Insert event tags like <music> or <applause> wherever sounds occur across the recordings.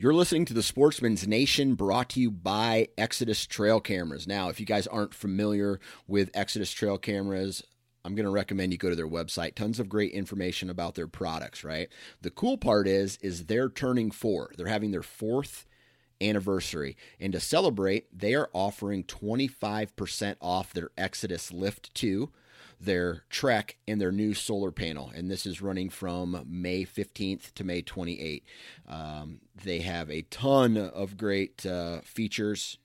You're listening to the Sportsman's Nation brought to you by Exodus Trail Cameras. Now, if you guys aren't familiar with Exodus Trail Cameras, I'm going to recommend you go to their website. Tons of great information about their products, right? The cool part is is they're turning 4. They're having their 4th anniversary. And to celebrate, they are offering 25% off their Exodus Lift 2 their Trek and their new solar panel. And this is running from May 15th to May 28th. Um, they have a ton of great uh, features,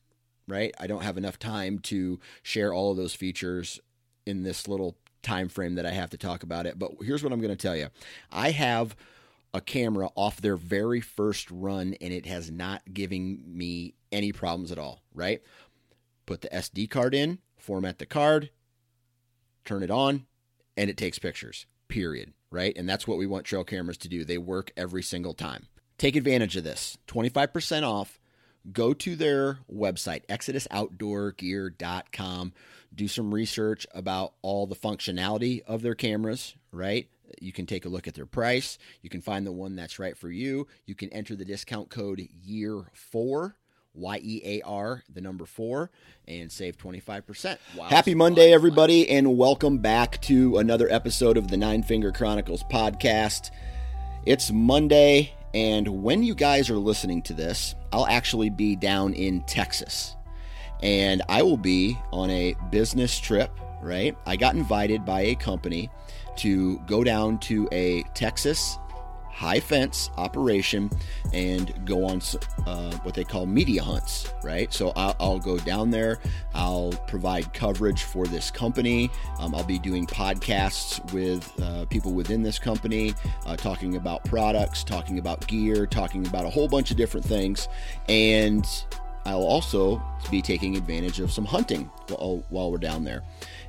right? I don't have enough time to share all of those features in this little time frame that I have to talk about it. But here's what I'm going to tell you I have a camera off their very first run, and it has not given me any problems at all, right? Put the SD card in, format the card, turn it on, and it takes pictures, period. Right? And that's what we want trail cameras to do. They work every single time. Take advantage of this 25% off. Go to their website, exodusoutdoorgear.com. Do some research about all the functionality of their cameras, right? You can take a look at their price. You can find the one that's right for you. You can enter the discount code year four Y E A R, the number four, and save 25%. Happy Monday, everybody, and welcome back to another episode of the Nine Finger Chronicles podcast. It's Monday, and when you guys are listening to this, I'll actually be down in Texas. And I will be on a business trip, right? I got invited by a company to go down to a Texas high fence operation and go on uh, what they call media hunts, right? So I'll, I'll, go down there, I'll provide coverage for this company. Um, I'll be doing podcasts with uh, people within this company, uh, talking about products, talking about gear, talking about a whole bunch of different things. And I'll also be taking advantage of some hunting while, while we're down there.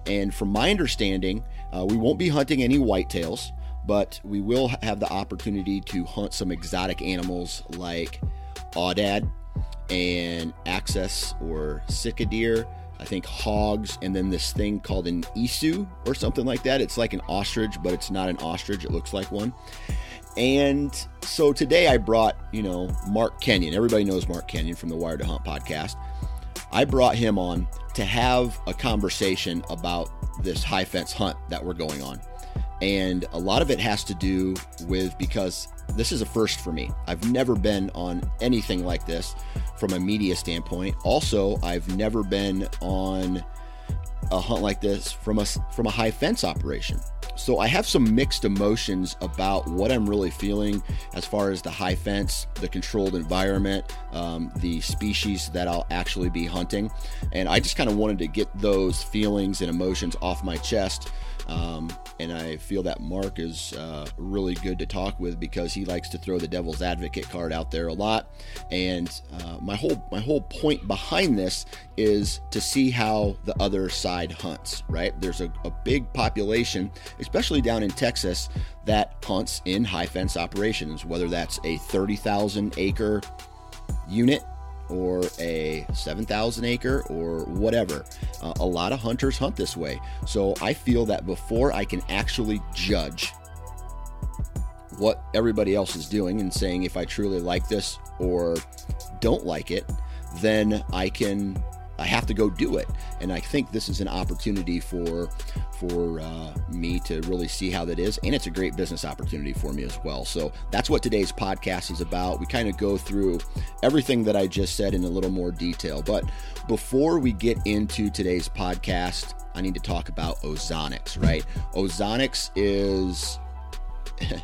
And from my understanding, uh, we won't be hunting any whitetails but we will have the opportunity to hunt some exotic animals like aoudad and axis or sika deer. I think hogs, and then this thing called an isu or something like that. It's like an ostrich, but it's not an ostrich. It looks like one. And so today I brought, you know, Mark Kenyon. Everybody knows Mark Kenyon from the Wired to Hunt podcast. I brought him on to have a conversation about this high fence hunt that we're going on. And a lot of it has to do with because this is a first for me. I've never been on anything like this from a media standpoint. Also, I've never been on a hunt like this from a from a high fence operation. So I have some mixed emotions about what I'm really feeling as far as the high fence, the controlled environment, um, the species that I'll actually be hunting, and I just kind of wanted to get those feelings and emotions off my chest um, and I feel that Mark is uh, really good to talk with because he likes to throw the devil's advocate card out there a lot. And uh, my whole my whole point behind this is to see how the other side hunts. Right? There's a, a big population, especially down in Texas, that hunts in high fence operations. Whether that's a 30,000 acre unit or a 7,000 acre or whatever. Uh, a lot of hunters hunt this way. So I feel that before I can actually judge what everybody else is doing and saying if I truly like this or don't like it, then I can I have to go do it. And I think this is an opportunity for for uh, me to really see how that is, and it's a great business opportunity for me as well. So that's what today's podcast is about. We kind of go through everything that I just said in a little more detail. But before we get into today's podcast, I need to talk about Ozonics. Right? Ozonics is. <laughs>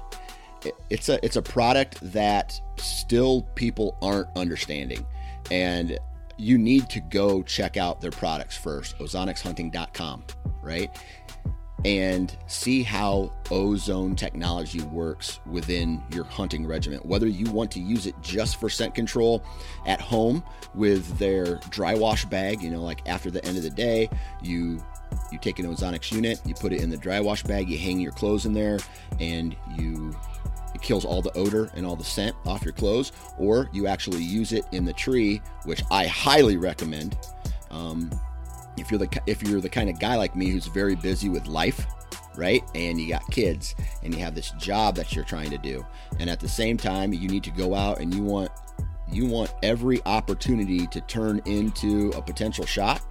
it's a it's a product that still people aren't understanding and you need to go check out their products first, ozonicshunting.com, right? And see how ozone technology works within your hunting regiment. Whether you want to use it just for scent control at home with their dry wash bag, you know, like after the end of the day, you you take an ozonics unit, you put it in the dry wash bag, you hang your clothes in there, and you it kills all the odor and all the scent off your clothes, or you actually use it in the tree, which I highly recommend. Um, if you're the if you're the kind of guy like me who's very busy with life, right, and you got kids and you have this job that you're trying to do, and at the same time you need to go out and you want you want every opportunity to turn into a potential shot.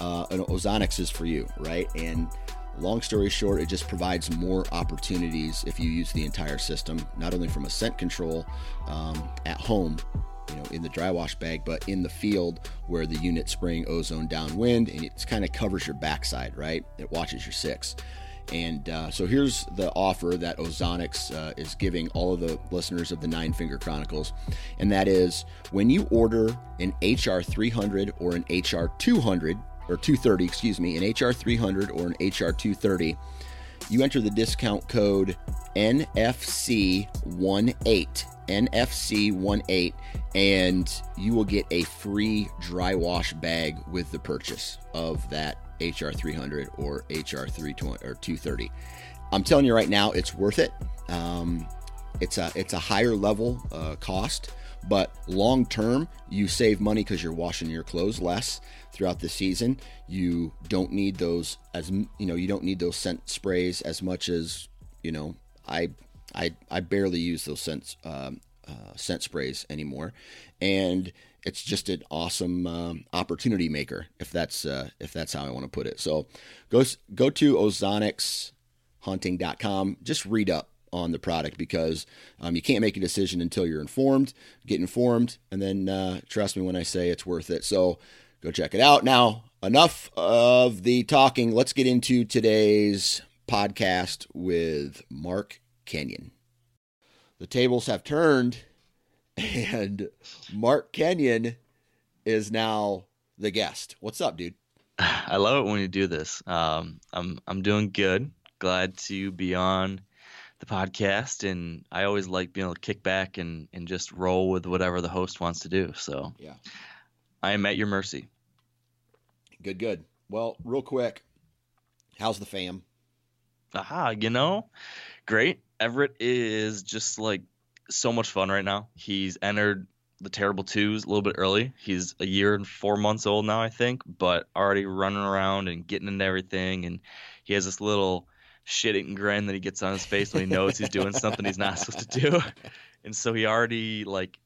Uh, Ozonics is for you, right? And Long story short, it just provides more opportunities if you use the entire system, not only from a scent control um, at home, you know, in the dry wash bag, but in the field where the unit spraying ozone downwind and it kind of covers your backside, right? It watches your six. And uh, so here's the offer that Ozonics uh, is giving all of the listeners of the Nine Finger Chronicles. And that is when you order an HR 300 or an HR 200 or 230, excuse me, an HR 300 or an HR 230, you enter the discount code NFC18, NFC18, and you will get a free dry wash bag with the purchase of that HR 300 or HR 320 or 230. I'm telling you right now, it's worth it. Um, it's a it's a higher level uh, cost, but long term, you save money because you're washing your clothes less throughout the season. You don't need those as you know. You don't need those scent sprays as much as you know. I I I barely use those scent um, uh, scent sprays anymore, and it's just an awesome um, opportunity maker if that's uh, if that's how I want to put it. So go go to ozonicshunting.com. Just read up on the product because um, you can't make a decision until you're informed. Get informed, and then uh, trust me when I say it's worth it. So go check it out. Now, enough of the talking. Let's get into today's podcast with Mark Kenyon. The tables have turned, <laughs> and Mark Kenyon is now the guest. What's up, dude? <sighs> I love it when you do this. Um, I'm I'm doing good. Glad to be on the podcast, and I always like being able to kick back and, and just roll with whatever the host wants to do. So, yeah, I am at your mercy. Good, good. Well, real quick, how's the fam? Aha, you know, great. Everett is just like so much fun right now. He's entered the terrible twos a little bit early. He's a year and four months old now, I think, but already running around and getting into everything. And he has this little shitting grin that he gets on his face when he knows he's doing something he's not <laughs> supposed to do. And so he already like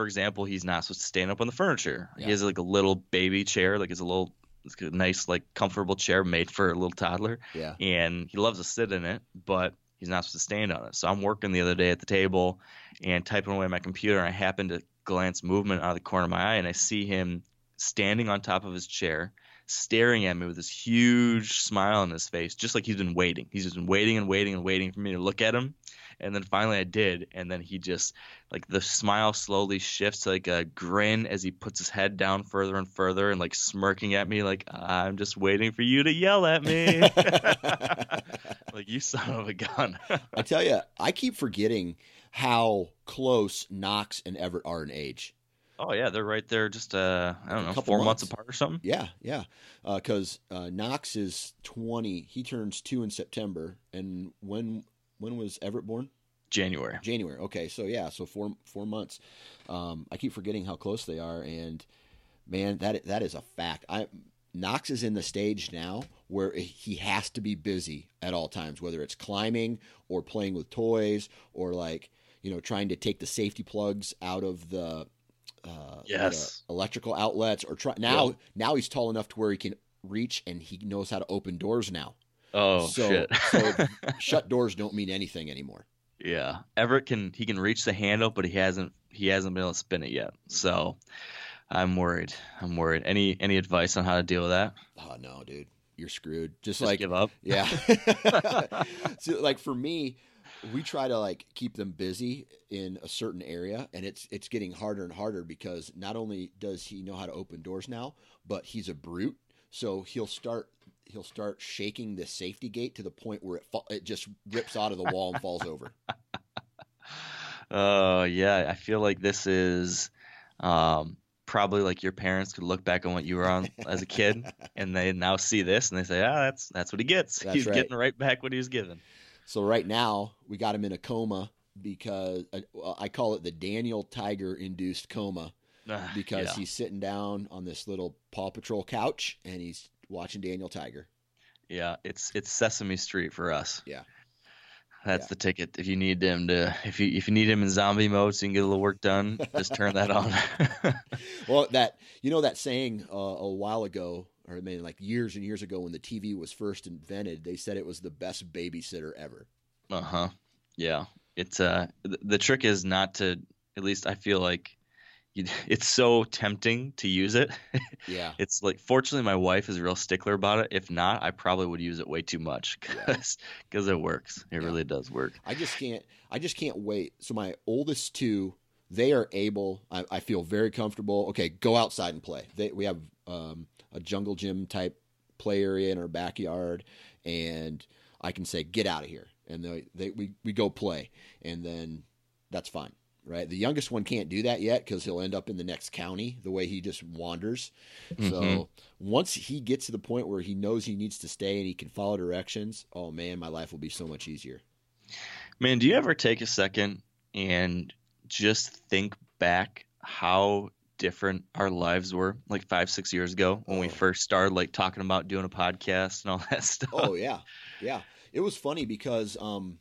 for example, he's not supposed to stand up on the furniture. Yeah. He has like a little baby chair, like it's a little it's a nice, like comfortable chair made for a little toddler. Yeah. And he loves to sit in it, but he's not supposed to stand on it. So I'm working the other day at the table and typing away my computer and I happen to glance movement out of the corner of my eye and I see him standing on top of his chair staring at me with this huge smile on his face, just like he's been waiting. He's just been waiting and waiting and waiting for me to look at him. And then finally I did. And then he just, like, the smile slowly shifts to like a grin as he puts his head down further and further and, like, smirking at me, like, I'm just waiting for you to yell at me. <laughs> like, you son of a gun. <laughs> I tell you, I keep forgetting how close Knox and Everett are in age. Oh yeah, they're right there, just uh, I don't know, four months. months. apart or something. Yeah, yeah. Because uh, uh, Knox is twenty. He turns two in September. And when when was Everett born? January. January. Okay, so yeah, so four four months. Um, I keep forgetting how close they are, and man, that that is a fact. I Knox is in the stage now where he has to be busy at all times, whether it's climbing or playing with toys or like you know trying to take the safety plugs out of the uh, yes the electrical outlets or try now now he's tall enough to where he can reach and he knows how to open doors now. Oh so, shit! so <laughs> shut doors don't mean anything anymore. Yeah, Everett can he can reach the handle, but he hasn't he hasn't been able to spin it yet. So I'm worried. I'm worried. Any any advice on how to deal with that? Oh no, dude, you're screwed. Just, Just like give up. <laughs> yeah. <laughs> so like for me, we try to like keep them busy in a certain area, and it's it's getting harder and harder because not only does he know how to open doors now, but he's a brute. So he'll start he'll start shaking the safety gate to the point where it fa- it just rips out of the wall and falls over. <laughs> Oh yeah, I feel like this is um, probably like your parents could look back on what you were on as a kid, <laughs> and they now see this and they say, ah, that's that's what he gets. That's He's right. getting right back what he was given. So right now we got him in a coma because uh, I call it the Daniel Tiger induced coma <sighs> because yeah. he's sitting down on this little Paw Patrol couch and he's watching Daniel Tiger. yeah, it's it's Sesame Street for us. Yeah. That's Yeah. the ticket. If you need him to, if you if you need him in zombie mode so you can get a little work done, just turn that on. <laughs> Well, that you know that saying uh, a while ago, or I mean like years and years ago when the TV was first invented, they said it was the best babysitter ever. Uh huh. Yeah. It's uh th- the trick is not to. At least I feel like <laughs> it's so tempting to use it. Yeah, <laughs> It's like fortunately my wife is a real stickler about it. If not, I probably would use it way too much <laughs> because it works. It Yeah. really does work. I just can't. I just can't wait. So my oldest two, they are able. I, I feel very comfortable. Okay, go outside and play. They, we have um, a jungle gym type play area in our backyard, and I can say, "Get out of here," and they, they we we go play, and then that's fine. Right, the youngest one can't do that yet because he'll end up in the next county the way he just wanders. So Mhm. once he gets to the point where he knows he needs to stay and he can follow directions, oh man, my life will be so much easier. Man, do you ever take a second and just think back how different our lives were like five, six years ago when we Oh. first started like talking about doing a podcast and all <laughs> that stuff? Oh yeah, yeah. It was funny because um,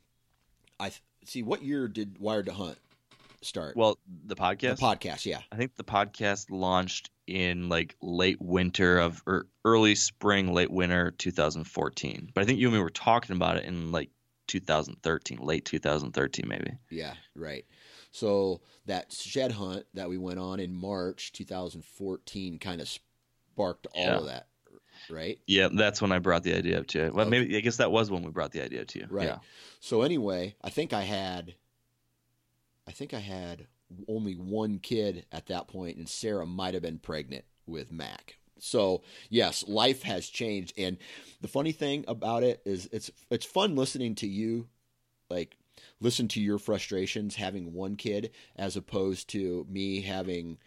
I th- see what year did Wired to Hunt start? Well, the the podcast. podcast, yeah, I think the podcast launched in like late winter of or early spring, late winter 2014. But I think you and me were talking about it in like 2013, late 2013 maybe. yeah, right. So that shed hunt that we went on in March 2014 kind of sparked all Yeah. of that, right? Yeah, that's when I brought the idea up to you. Well, Okay. maybe I guess that was when we brought the idea to you. Right. Yeah. So anyway, I think I had, I think I had only one kid at that point, and Sarah might have been pregnant with Mac. So yes, life has changed, and the funny thing about it is it's it's fun listening to you, like listen to your frustrations having one kid as opposed to me having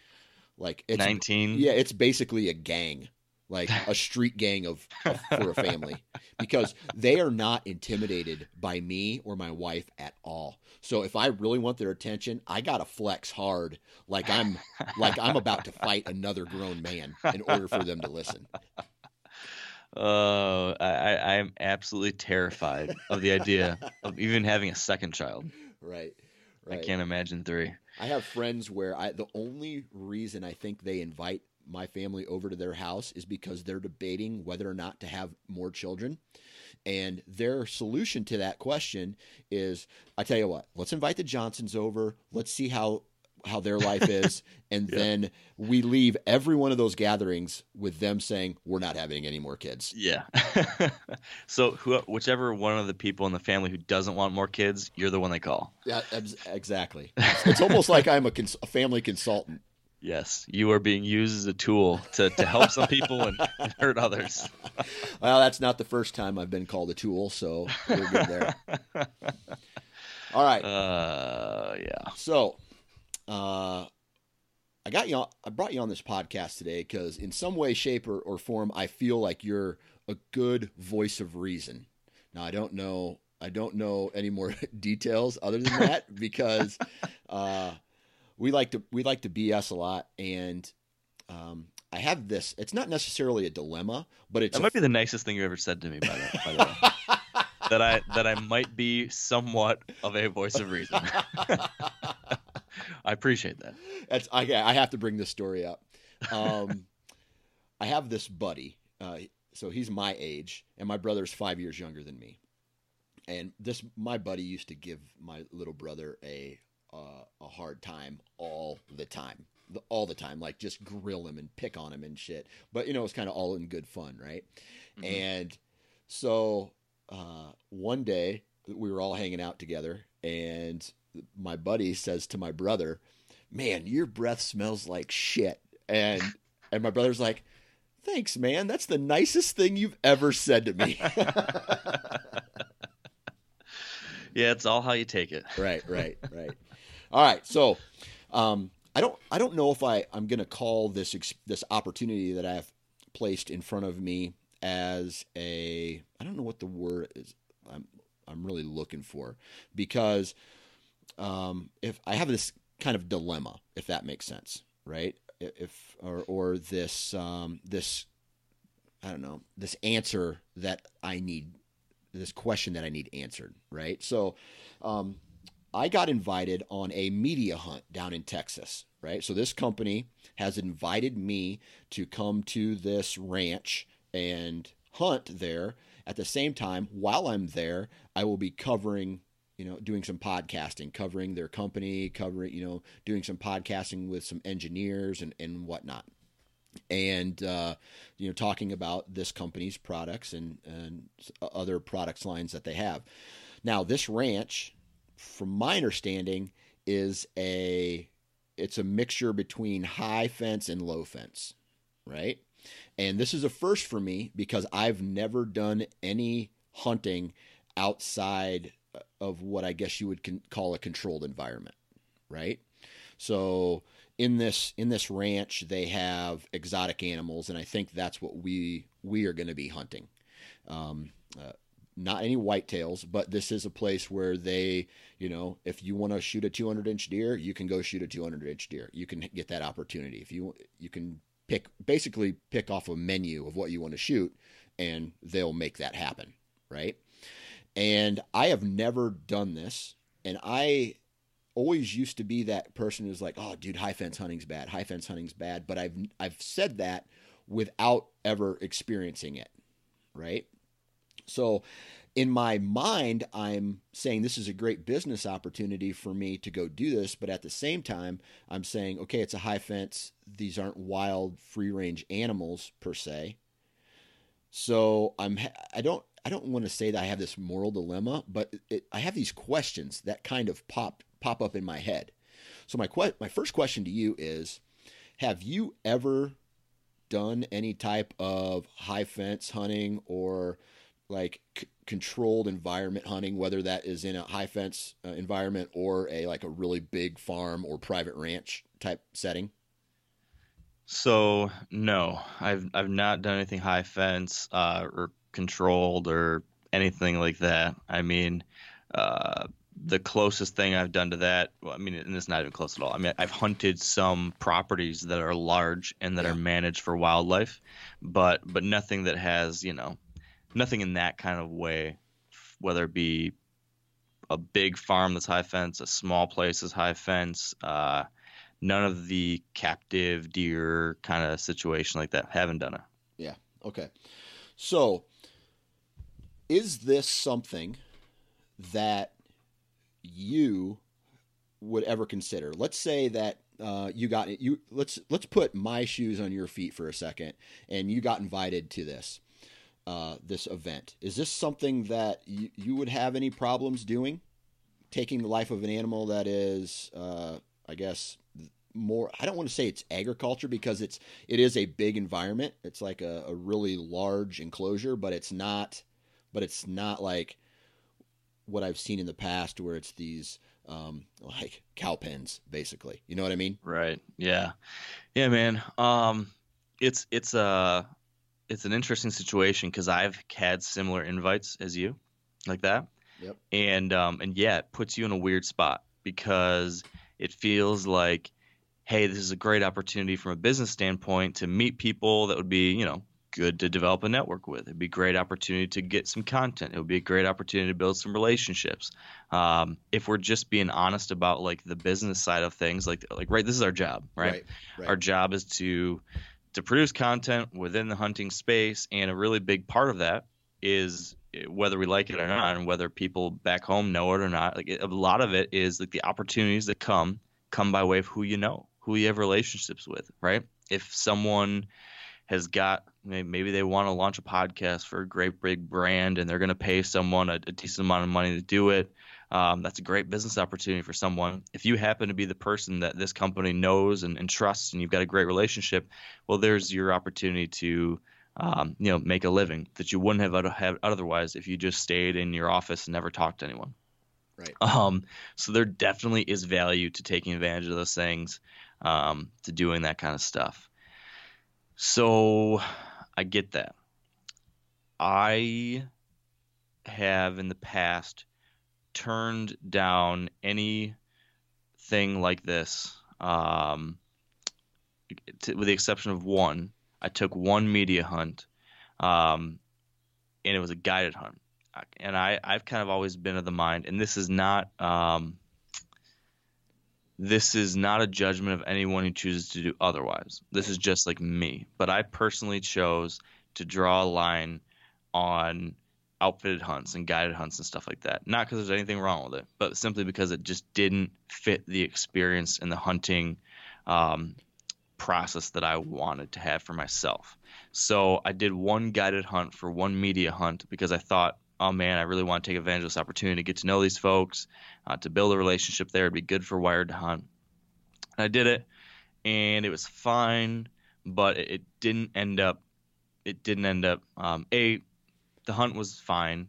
like it's 19. yeah, it's basically a gang, like a street gang of, of for a family, <laughs> because they are not intimidated by me or my wife at all. So if I really want their attention, I gotta flex hard, like I'm like I'm about to fight another grown man in order for them to listen. Oh, I, I I'm absolutely terrified of the idea of even having a second child. Right, I can't imagine three. I have friends where I the only reason I think they invite my family over to their house is because they're debating whether or not to have more children. And their solution to that question is I tell you what, let's invite the Johnsons over. Let's see how how their life <laughs> is and Yeah. then we leave every one of those gatherings with them saying we're not having any more kids. Yeah. <laughs> so who, whichever one of the people in the family who doesn't want more kids, you're the one they call. Yeah, ex- exactly. It's, <laughs> it's almost like I'm a, cons- a family consultant. Yes, you are being used as a tool to, to help some people and, hurt others. <laughs> Well, that's not the first time I've been called a tool, so we're good there. <laughs> All right. Uh, yeah. So, uh, I got you. On, I brought you on this podcast today because, in some way, shape, or, or form, I feel like you're a good voice of reason. Now, I don't know. I don't know any more <laughs> details other than that because uh, we like to we like to BS a lot, and um, I have this. It's not necessarily a dilemma, but it's that a- might be the nicest thing you ever said to me. By the, by the way, <laughs> that I that I might be somewhat of a voice of reason. <laughs> I appreciate that. That's I, I have to bring this story up. Um, I have this buddy. Uh, so he's my age, and my brother's five years younger than me. And this my buddy used to give my little brother a uh, a hard time all the time, the, all the time, like just grill him and pick on him and shit. But you know, it's kind of all in good fun, right? Mhm. And so uh, one day we were all hanging out together, and my buddy says to my brother, "Man, your breath smells like shit." And and my brother's like, "Thanks, man. That's the nicest thing you've ever said to me." <laughs> Yeah, it's all how you take it. right, right, right. All right, so um, I don't I don't know if I I'm gonna call this this opportunity that I've placed in front of me as a I don't know what the word is I'm I'm really looking for. Because um, if I have this kind of dilemma if that makes sense right? If or or this um, this I don't know this answer that I need this question that I need answered right? So um, I got invited on a media hunt down in Texas, right? So this company has invited me to come to this ranch and hunt there. At the same time, while I'm there, I will be covering, you know, doing some podcasting, covering their company, covering, you know, doing some podcasting with some engineers and, and whatnot. And, uh, you know, talking about this company's products and, and other products lines that they have. Now, this ranch, from my understanding, is a it's a mixture between high fence and low fence, right? And this is a first for me because I've never done any hunting outside of what I guess you would con- call a controlled environment, right? So in this in this ranch they have exotic animals, and I think that's what we we are going to be hunting. Um, uh, not any whitetails, but this is a place where they, you know, if you want to shoot a 200 inch deer, you can go shoot a 200 inch deer. You can get that opportunity. If you you can pick basically pick off a menu of what you want to shoot, and they'll make that happen, right? And I have never done this, and I always used to be that person who's like, "Oh, dude, high fence hunting's bad. High fence hunting's bad." But I've I've said that without ever experiencing it, right? So, in my mind, I'm saying this is a great business opportunity for me to go do this, but at the same time, I'm saying, okay, it's a high fence. These aren't wild, free range animals per se. So I'm I don't I don't want to say that I have this moral dilemma, but it, I have these questions that kind of pop pop up in my head. So my que- my first question to you is, have you ever done any type of high fence hunting or like c- controlled environment hunting, whether that is in a high fence uh, environment or a like a really big farm or private ranch type setting? So no, I've I've not done anything high fence uh, or controlled or anything like that. I mean, uh, the closest thing I've done to that, well, I mean, and it's not even close at all. I mean, I've hunted some properties that are large and that Yeah. are managed for wildlife, but but nothing that has you know, nothing in that kind of way, whether it be a big farm that's high fence, a small place that's high fence. Uh, none of the captive deer kind of situation like that. Haven't done it. Yeah. Okay. So, is this something that you would ever consider? Let's say that uh, you got you. Let's let's put my shoes on your feet for a second, and you got invited to this uh, this event. Is this something that you, you would have any problems doing? Taking the life of an animal that is, uh, I guess, more i don't want to say it's agriculture because it's it is a big environment it's like a, a really large enclosure but it's not but it's not like what i've seen in the past where it's these um like cow pens basically you know what i mean Right. Yeah. Yeah, man. Um, it's it's a it's an interesting situation because I've had similar invites as you, like that. Yep. And um, and yeah, it puts you in a weird spot because it feels like, hey, this is a great opportunity from a business standpoint to meet people that would be, you know, good to develop a network with. It'd be a great opportunity to get some content. It would be a great opportunity to build some relationships. Um, if we're just being honest about like the business side of things, like like right, this is our job, right? Right, right. Our job is to to produce content within the hunting space, and a really big part of that is eh, whether we like it or not, and whether people back home know it or not. Like a lot of it is like the opportunities that come come by way of who you know, who you have relationships with, right? If someone has got maybe they want to launch a podcast for a great big brand and they're going to pay someone a, a, decent amount of money to do it um, that's a great business opportunity for someone. If you happen to be the person that this company knows and, and trusts and you've got a great relationship well there's your opportunity to um, you know make a living that you wouldn't have, have otherwise if you just stayed in your office and never talked to anyone. Right. Um, so there definitely is value to taking advantage of those things um, to doing that kind of stuff. So I get that. I have in the past turned down anything like this, um, with the exception of one. I took one media hunt, um, and it was a guided hunt. And I, I've kind of always been of the mind, and this is not um, this is not a judgment of anyone who chooses to do otherwise. This is just like me. But I personally chose to draw a line on outfitted hunts and guided hunts and stuff like that. Not because there's anything wrong with it, but simply because it just didn't fit the experience and the hunting um, process that I wanted to have for myself. So I did one guided hunt for one media hunt because I thought oh man, I really want to take advantage of this opportunity to get to know these folks, uh, to build a relationship there. It'd be good for Wired to Hunt. And I did it, and it was fine, but it, didn't end up. It didn't end up. Um, a, the hunt was fine.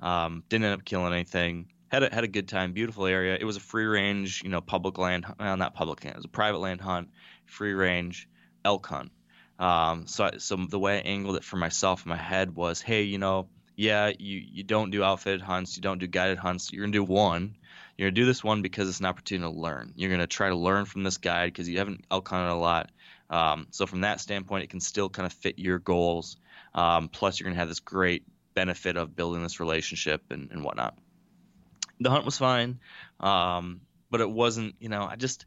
Um, didn't end up killing anything. Had a, had a good time. Beautiful area. It was a free range, you know, public land. Well, not public land. It was a private land hunt, free range elk hunt. Um, so, I, so the way I angled it for myself in my head was, hey, you know, yeah, you, you don't do outfitted hunts, you don't do guided hunts. You're gonna do one. You're gonna do this one because it's an opportunity to learn. You're gonna try to learn from this guide because you haven't elk hunted a lot. Um, so from that standpoint, it can still kind of fit your goals. Um, plus, you're gonna have this great benefit of building this relationship and, and whatnot. The hunt was fine, um, but it wasn't. You know, I just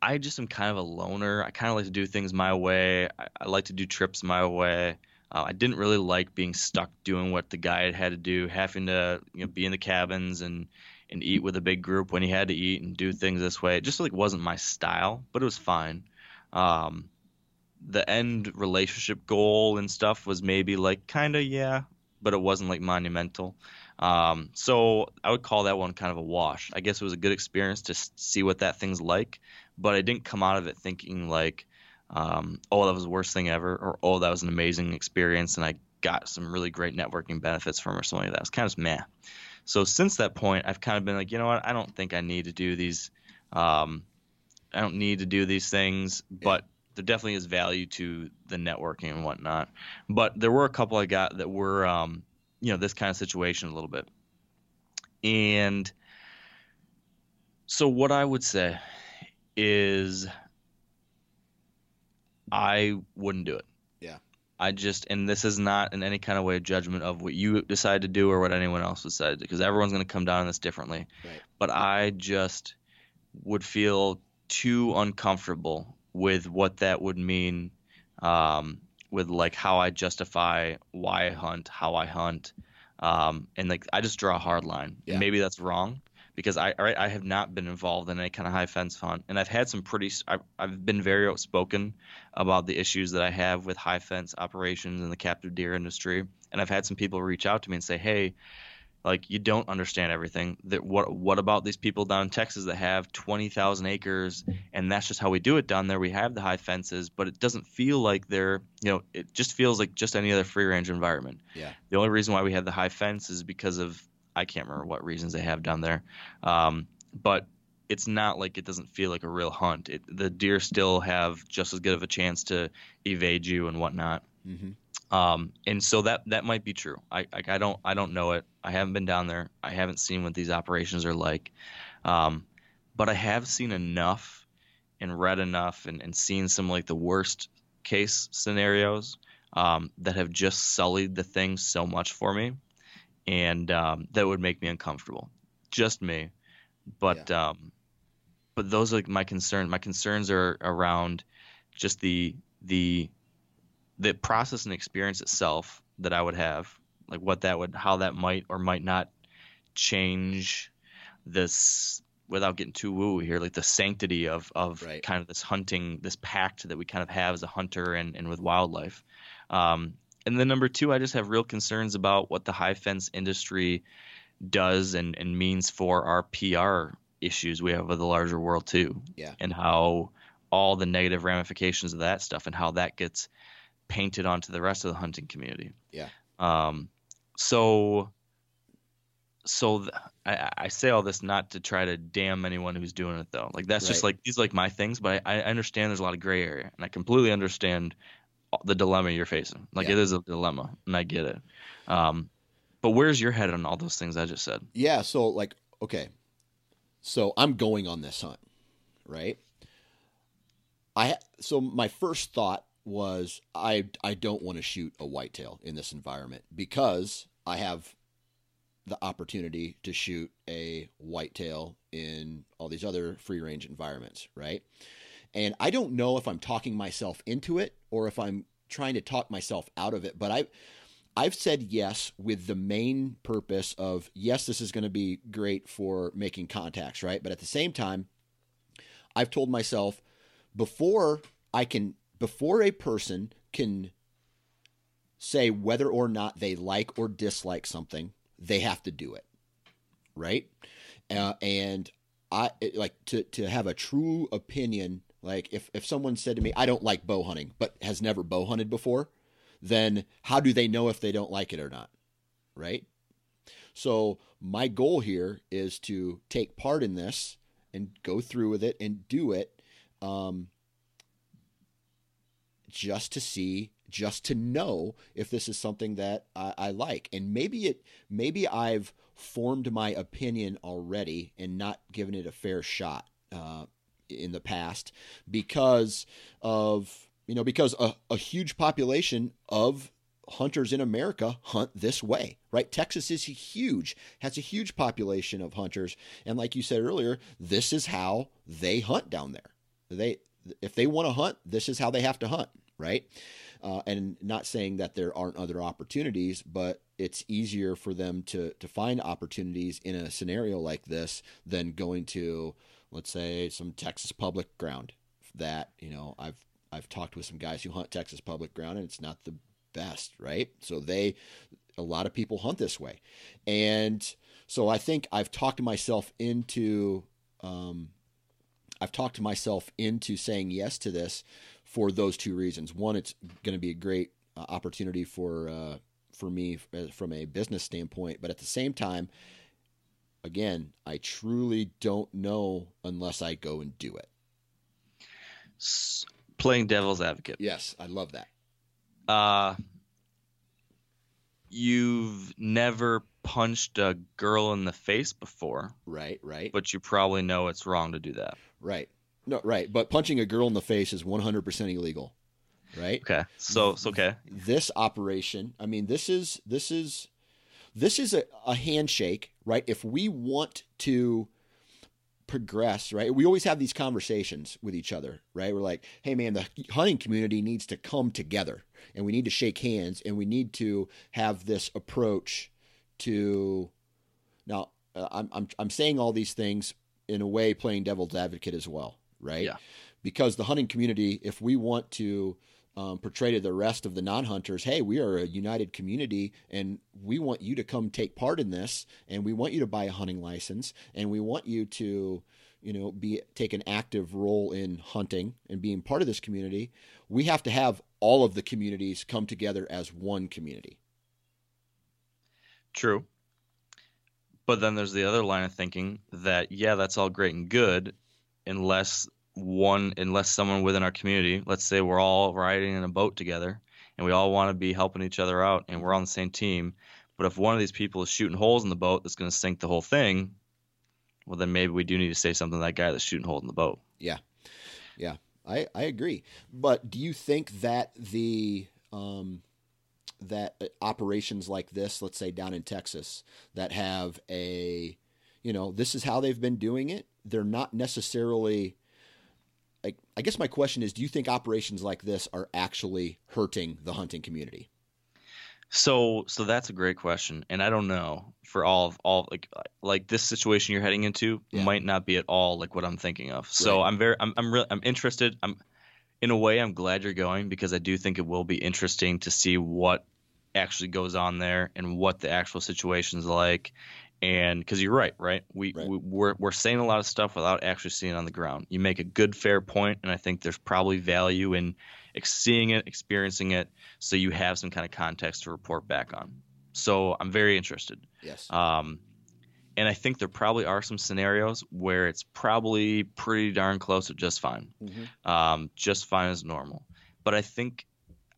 I just am kind of a loner. I kind of like to do things my way. I, I like to do trips my way. Uh, I didn't really like being stuck doing what the guide had to do, having to you know, be in the cabins and and eat with a big group when he had to eat and do things this way. It just like wasn't my style, but it was fine. Um, the end relationship goal and stuff was maybe like kind of yeah, but it wasn't like monumental. Um, so I would call that one kind of a wash. I guess it was a good experience to see what that thing's like, but I didn't come out of it thinking like um, oh, that was the worst thing ever, or oh, that was an amazing experience, and I got some really great networking benefits from, or something like that. It's kind of meh. So since that point, I've kind of been like, you know what? I don't think I need to do these. Um, I don't need to do these things, but there definitely is value to the networking and whatnot. But there were a couple I got that were, um, you know, this kind of situation a little bit. And so what I would say is I wouldn't do it. Yeah. I just, and this is not in any kind of way a judgment of what you decide to do or what anyone else decided because everyone's going to come down on this differently. Right. But I just would feel too uncomfortable with what that would mean, um, with like how I justify why I hunt, how I hunt, um, and like I just draw a hard line. Yeah. Maybe that's wrong, because I right, I have not been involved in any kind of high fence hunt, and I've had some pretty. I've, I've been very outspoken about the issues that I have with high fence operations in the captive deer industry, and I've had some people reach out to me and say, "Hey, like you don't understand everything. That what what about these people down in Texas that have twenty thousand acres, and that's just how we do it down there. We have the high fences, but it doesn't feel like they're you know it just feels like just any other free range environment. Yeah. The only reason why we have the high fence is because of I can't remember what reasons they have down there. Um, but it's not like it doesn't feel like a real hunt. It, the deer still have just as good of a chance to evade you and whatnot. Mm-hmm. Um, and so that that might be true. I, I, I don't I don't know it. I haven't been down there. I haven't seen what these operations are like. Um, but I have seen enough and read enough and, and seen some like the worst case scenarios um, that have just sullied the thing so much for me, and um, that would make me uncomfortable. Just me, but yeah. um, but those are my concerns. My concerns are around just the the the process and experience itself that I would have, like what that would, how that might or might not change this without getting too woo here, like the sanctity of of right. kind of this hunting, this pact that we kind of have as a hunter and, and with wildlife. Um, and then number two, I just have real concerns about what the high fence industry does and, and means for our PR issues we have with the larger world too. Yeah. And how all the negative ramifications of that stuff and how that gets painted onto the rest of the hunting community. Yeah. Um, so so th- I, I, say all this not to try to damn anyone who's doing it though. Like that's right. just like these like my things, but I, I, understand there's a lot of gray area, and I completely understand the dilemma you're facing. Like yeah. it is a dilemma, and I get it. Um, but where's your head on all those things I just said? Yeah. So like, okay, so I'm going on this hunt, right? I so my first thought was I I don't want to shoot a whitetail in this environment because I have the opportunity to shoot a whitetail in all these other free range environments, right? And I don't know if I'm talking myself into it or if I'm trying to talk myself out of it, but I I've said yes with the main purpose of yes, this is going to be great for making contacts, right? But at the same time, I've told myself before I can before a person can say whether or not they like or dislike something, they have to do it, right? Uh, and I like to to have a true opinion. Like if if someone said to me, "I don't like bow hunting," but has never bow hunted before, then how do they know if they don't like it or not, right? So my goal here is to take part in this and go through with it and do it, um, just to see just to know if this is something that I, I, like. And maybe it, maybe I've formed my opinion already and not given it a fair shot uh, in the past because of you know because a, a huge population of hunters in America hunt this way, right? Texas is huge, has a huge population of hunters, and like you said earlier, this is how they hunt down there. They if they want to hunt, this is how they have to hunt, right? Uh, and not saying that there aren't other opportunities, but it's easier for them to to find opportunities in a scenario like this than going to, let's say, some Texas public ground. That you know, I've I've talked with some guys who hunt Texas public ground, and it's not the best, right? So they, a lot of people hunt this way, and so I think I've talked myself into. Um, I've talked myself into saying yes to this for those two reasons. One, it's going to be a great uh, opportunity for uh, for me uh, from a business standpoint, but at the same time, again, I truly don't know unless I go and do it. playing devil's advocate. Yes, I love that. Uh, you've never punched a girl in the face before. Right, right. But you probably know it's wrong to do that. Right. No, right. But punching a girl in the face is 100% illegal. Right? Okay. So, it's okay. This operation, I mean, this is this is this is a, a handshake, right? If we want to progress, right? We always have these conversations with each other, right? We're like, hey, man, the hunting community needs to come together and we need to shake hands and we need to have this approach to. Now, uh, I'm, I'm, I'm saying all these things in a way playing devil's advocate as well, right? Yeah. Because the hunting community, if we want to um, portray to the rest of the non-hunters, hey, we are a united community, and we want you to come take part in this, and we want you to buy a hunting license, and we want you to, you know, be take an active role in hunting and being part of this community. We have to have all of the communities come together as one community. True. But then there's the other line of thinking that yeah, that's all great and good, unless one unless someone within our community, let's say we're all riding in a boat together, and we all want to be helping each other out, and we're on the same team. But if one of these people is shooting holes in the boat that's going to sink the whole thing, well, then maybe we do need to say something to that guy that's shooting holes in the boat. Yeah, yeah, I I agree. But do you think that the um, that uh, operations like this, let's say down in Texas, that have a, you know, this is how they've been doing it. They're not necessarily. Like, I guess my question is: Do you think operations like this are actually hurting the hunting community? So, so that's a great question, and I don't know for all of all like like this situation you're heading into yeah. might not be at all like what I'm thinking of. So right. I'm very I'm I'm really I'm interested. I'm in a way I'm glad you're going because I do think it will be interesting to see what actually goes on there and what the actual situation's like. And because you're right, right? We, right. we we're we're saying a lot of stuff without actually seeing it on the ground. You make a good, fair point, and I think there's probably value in seeing it, experiencing it, so you have some kind of context to report back on. So I'm very interested. Yes. Um, and I think there probably are some scenarios where it's probably pretty darn close to just fine, mm-hmm. um, just fine as normal. But I think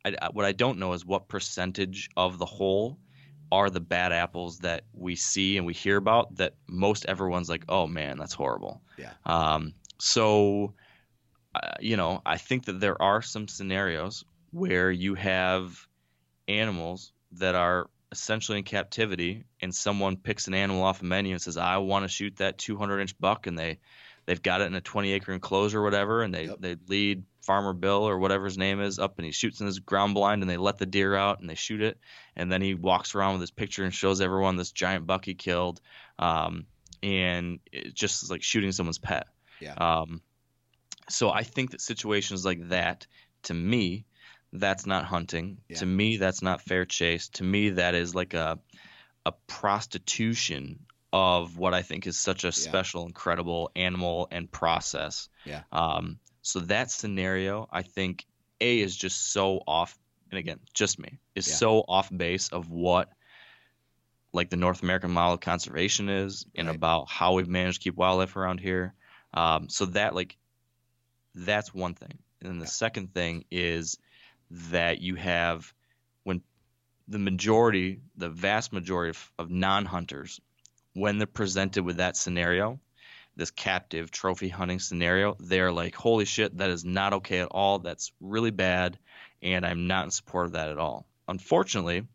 I, what I don't know is what percentage of the whole are the bad apples that we see and we hear about that most everyone's like, oh man, that's horrible. Yeah. Um, so uh, you know, I think that there are some scenarios where you have animals that are essentially in captivity and someone picks an animal off a menu and says I want to shoot that 200 inch buck and they they've got it in a 20 acre enclosure or whatever and they yep. they lead farmer Bill or whatever his name is up and he shoots in his ground blind and they let the deer out and they shoot it and then he walks around with his picture and shows everyone this giant buck he killed um, and it just is like shooting someone's pet yeah um, so I think that situations like that, to me, that's not hunting. Yeah. To me, that's not fair chase. To me, that is like a a prostitution of what I think is such a yeah. special, incredible animal and process. Yeah. Um. So that scenario, I think, a is just so off. And again, just me is yeah. so off base of what like the North American model of conservation is, and right. about how we've managed to keep wildlife around here. Um, so that like that's one thing. And then the second thing is that you have when the majority, the vast majority of, of non hunters, when they're presented with that scenario, this captive trophy hunting scenario, they're like, holy shit, that is not okay at all. That's really bad. And I'm not in support of that at all. Unfortunately,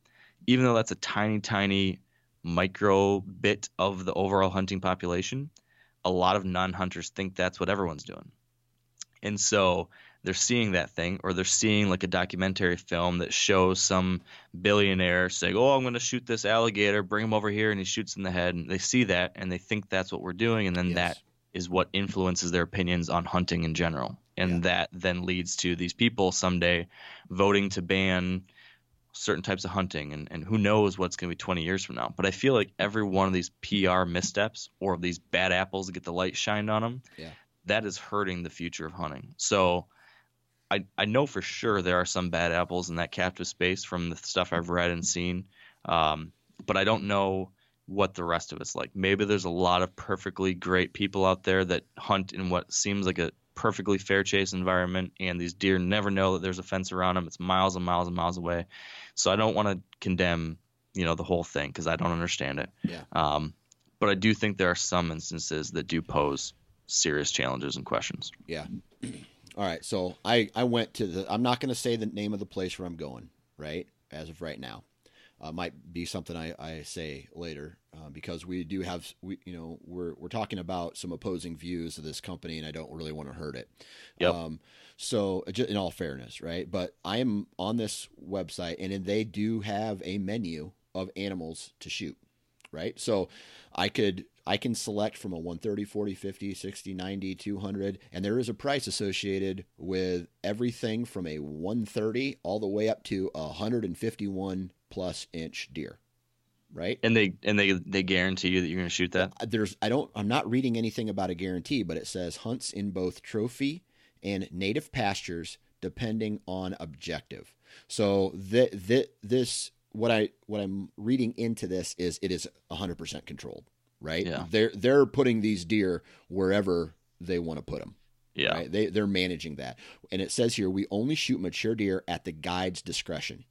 even though that's a tiny, tiny micro bit of the overall hunting population, a lot of non hunters think that's what everyone's doing. And so they're seeing that thing, or they're seeing like a documentary film that shows some billionaire saying, "Oh, I'm going to shoot this alligator, bring him over here," and he shoots in the head. And they see that, and they think that's what we're doing, and then yes. that is what influences their opinions on hunting in general, and yeah. that then leads to these people someday voting to ban certain types of hunting and, and who knows what's going to be 20 years from now but i feel like every one of these pr missteps or these bad apples that get the light shined on them yeah that is hurting the future of hunting. So I I know for sure there are some bad apples in that captive space from the stuff I've read and seen, um, but I don't know what the rest of it's like. Maybe there's a lot of perfectly great people out there that hunt in what seems like a perfectly fair chase environment, and these deer never know that there's a fence around them. It's miles and miles and miles away. So I don't want to condemn you know the whole thing because I don't understand it. Yeah. Um, but I do think there are some instances that do pose serious challenges and questions. Yeah. <clears throat> All right. So I, I went to the, I'm not going to say the name of the place where I'm going, right? As of right now. Uh, might be something I, I say later uh, because we do have we you know we're we're talking about some opposing views of this company and I don't really want to hurt it. Yep. Um, so in all fairness, right? But I am on this website and they do have a menu of animals to shoot, right? So I could I can select from a 130, 40, 50, 60, 90, 200, and there is a price associated with everything from a 130 all the way up to a 151 plus inch deer. Right? And they and they they guarantee you that you're going to shoot that. Uh, there's I don't I'm not reading anything about a guarantee, but it says hunts in both trophy and native pastures depending on objective. So th- th- this what I what I'm reading into this is it is 100% controlled right? Yeah. They're they're putting these deer wherever they want to put them. Yeah. Right? They they're managing that. And it says here we only shoot mature deer at the guide's discretion.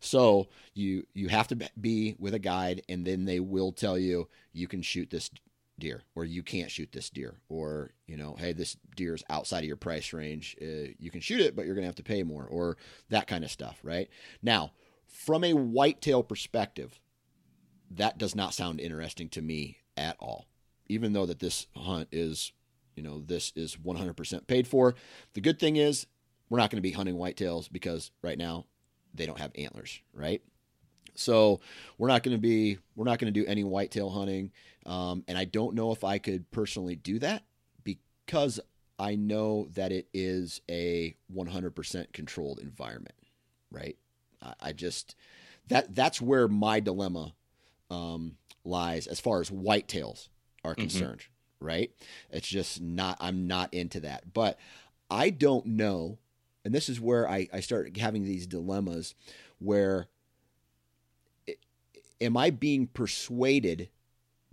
So you you have to be with a guide, and then they will tell you you can shoot this deer, or you can't shoot this deer, or you know, hey, this deer is outside of your price range. Uh, you can shoot it, but you're going to have to pay more, or that kind of stuff, right? Now, from a whitetail perspective, that does not sound interesting to me at all. Even though that this hunt is, you know, this is 100% paid for. The good thing is we're not going to be hunting whitetails because right now they don't have antlers, right? So we're not going to be we're not going to do any whitetail hunting, um, and I don't know if I could personally do that because I know that it is a 100% controlled environment, right? I, I just that that's where my dilemma um, lies as far as whitetails are Mm-hmm. concerned, right? It's just not I'm not into that, but I don't know and this is where I, I start having these dilemmas where am I being persuaded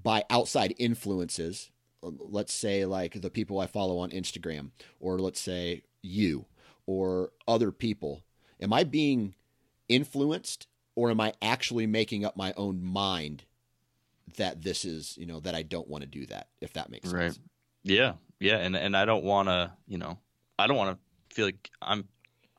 by outside influences? Let's say, like the people I follow on Instagram, or let's say you or other people. Am I being influenced, or am I actually making up my own mind that this is, you know, that I don't want to do that? If that makes sense. Right. sense. Yeah, yeah, and and I don't want to, you know, I don't want to feel like I'm.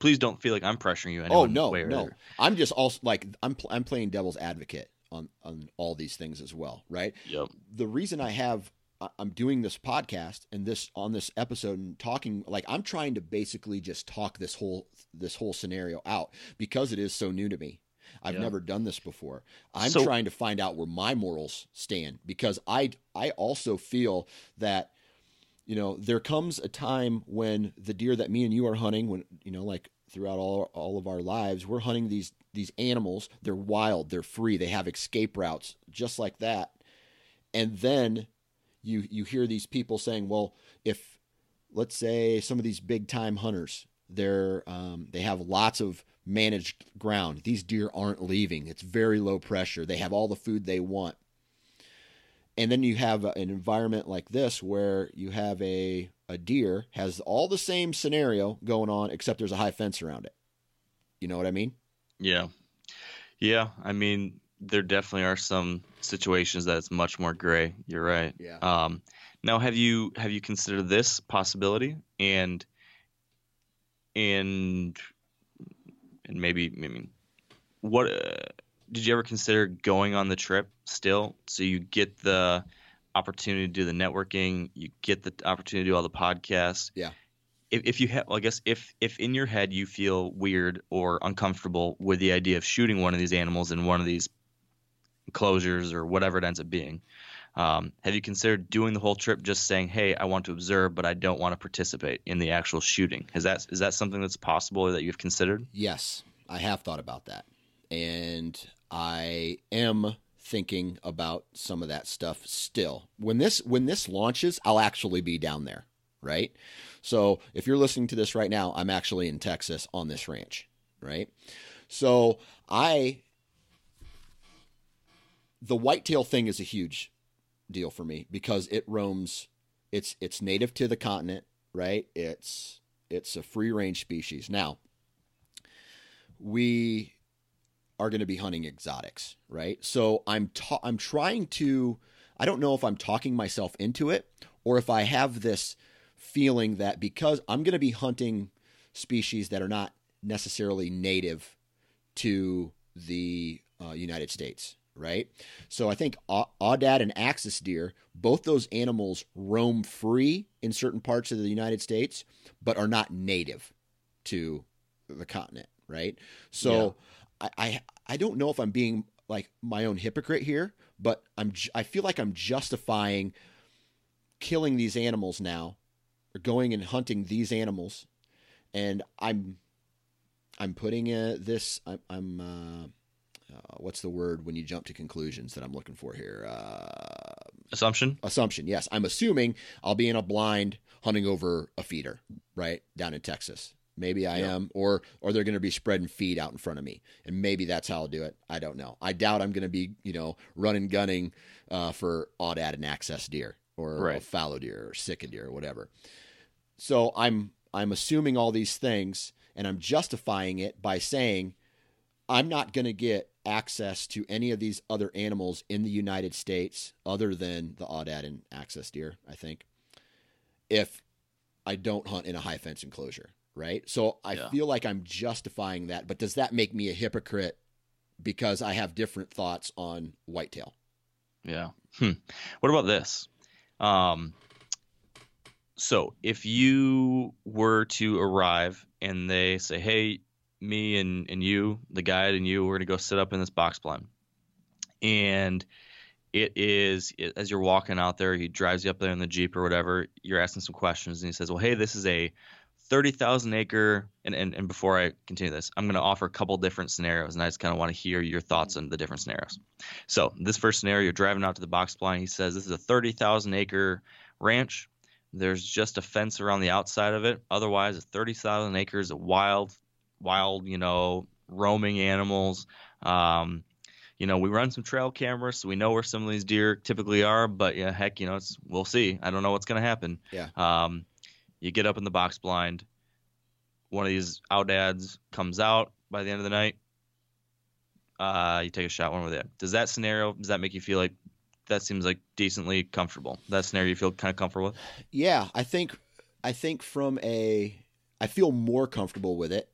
Please don't feel like I'm pressuring you. Oh no, no. I'm just also like I'm pl- I'm playing devil's advocate on on all these things as well, right? Yep. The reason I have I'm doing this podcast and this on this episode and talking like I'm trying to basically just talk this whole this whole scenario out because it is so new to me. I've Yeah. never done this before. I'm So- trying to find out where my morals stand because I I also feel that you know there comes a time when the deer that me and you are hunting when you know like throughout all all of our lives we're hunting these these animals they're wild they're free they have escape routes just like that and then you you hear these people saying well if let's say some of these big time hunters they're um, they have lots of managed ground these deer aren't leaving it's very low pressure they have all the food they want and then you have an environment like this where you have a a deer has all the same scenario going on except there's a high fence around it you know what i mean Yeah, yeah. I mean, there definitely are some situations that it's much more gray. You're right. Yeah. Um, now, have you have you considered this possibility and and and maybe I mean, what uh, did you ever consider going on the trip still? So you get the opportunity to do the networking, you get the opportunity to do all the podcasts. Yeah. If, if you have, well, I guess if if in your head you feel weird or uncomfortable with the idea of shooting one of these animals in one of these enclosures or whatever it ends up being, um, have you considered doing the whole trip just saying, "Hey, I want to observe, but I don't want to participate in the actual shooting"? Is that is that something that's possible or that you've considered? yes i have thought about that and i am thinking about some of that stuff still when this when this launches i'll actually be down there right so if you're listening to this right now i'm actually in texas on this ranch right so i the whitetail thing is a huge deal for me because it roams it's it's native to the continent right? It's it's a free range species. Now we are going to be hunting exotics right? So i'm ta- i'm trying to i don't know if i'm talking myself into it or if i have this feeling that because i'm going to be hunting species that are not necessarily native to the uh, United States, right? So I think Au- Aoudad and Axis deer, both those animals roam free in certain parts of the United States, but are not native to the continent, right? So I, I I don't know if I'm being like my own hypocrite here, but I'm I feel like I'm justifying killing these animals now, or going and hunting these animals, and I'm I'm putting uh, this. I'm, I'm uh, uh, what's the word when you jump to conclusions that I'm looking for here? Uh, Assumption? assumption. Yes, I'm assuming I'll be in a blind hunting over a feeder right down in Texas. Maybe I Yeah. am, or or they're going to be spreading feed out in front of me, and maybe that's how I'll do it. I don't know. I doubt I'm going to be, you know, running gunning uh, for aoudad and Axis deer or Right. fallow deer or sika deer or whatever. So I'm I'm assuming all these things and I'm justifying it by saying I'm not going to get access to any of these other animals in the United States other than the aoudad and Axis deer, I think, if I don't hunt in a high fence enclosure, right? So I Yeah. feel like I'm justifying that, but does that make me a hypocrite because I have different thoughts on whitetail? Yeah. Hmm. What about this? Um, so if you were to arrive and they say, "Hey, me and and you, the guide and you, we're gonna go sit up in this box blind," and it is it, as you're walking out there, he drives you up there in the jeep or whatever. You're asking some questions, and he says, "Well, hey, this is a thirty thousand acre." And, and and before I continue this, I'm going to offer a couple different scenarios, and I just kind of want to hear your thoughts on the different scenarios. So this first scenario, you're driving out to the box blind. He says this is a thirty thousand acre ranch. There's just a fence around the outside of it. Otherwise, it's thirty thousand acres of wild, wild, you know, roaming animals. Um, you know, we run some trail cameras, so we know where some of these deer typically are. But yeah, heck, you know, it's we'll see. I don't know what's gonna happen. Yeah. Um, you get up in the box blind. One of these aoudads comes out by the end of the night. Uh, you take a shot one with it. Does that scenario does that make you feel like that seems like decently comfortable? That scenario you feel kind of comfortable with? Yeah, I think I think from a I feel more comfortable with it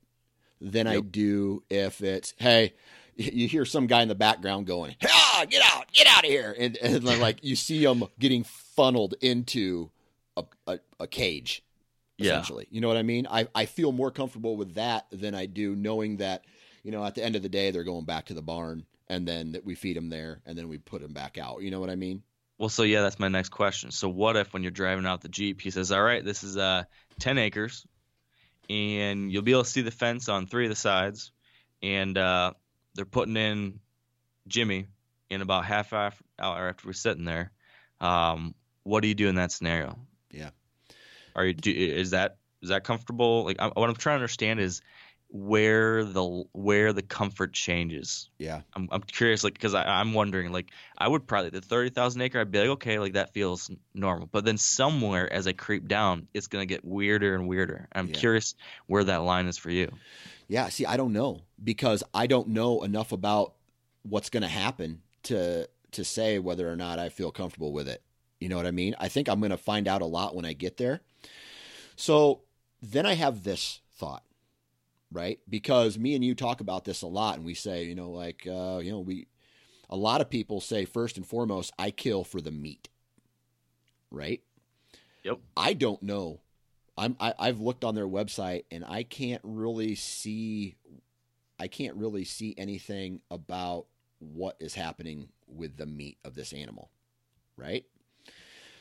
than I do if it's hey, <laughs> you hear some guy in the background going, "Ah, get out, get out of here," and, and then, like you see him getting funneled into a, a, a cage. Yeah. Essentially, you know what I mean. I I feel more comfortable with that than I do knowing that you know at the end of the day they're going back to the barn and then that we feed them there and then we put them back out. You know what I mean? Well, so yeah, that's my next question. So what if when you're driving out the Jeep, he says, "All right, this is uh 10 acres, and you'll be able to see the fence on three of the sides, and uh, they're putting in Jimmy in about half hour hour after we're sitting there. Um, what do you do in that scenario? Yeah. Are you do, is that is that comfortable? Like I, what I'm trying to understand is where the where the comfort changes. Yeah. I'm, I'm curious, like, because I'm wondering, like, I would probably the thirty thousand acre, I'd be like, okay, like that feels normal. But then somewhere as I creep down, it's gonna get weirder and weirder. I'm Yeah. curious where that line is for you. Yeah, see, I don't know because I don't know enough about what's going to happen to to say whether or not I feel comfortable with it. You know what I mean? I think I'm going to find out a lot when I get there. So then I have this thought, right? Because me and you talk about this a lot, and we say, you know, like, uh, you know, we, a lot of people say first and foremost, I kill for the meat, right? Yep. I don't know. I'm I, I've looked on their website and I can't really see I can't really see anything about what is happening with the meat of this animal. Right?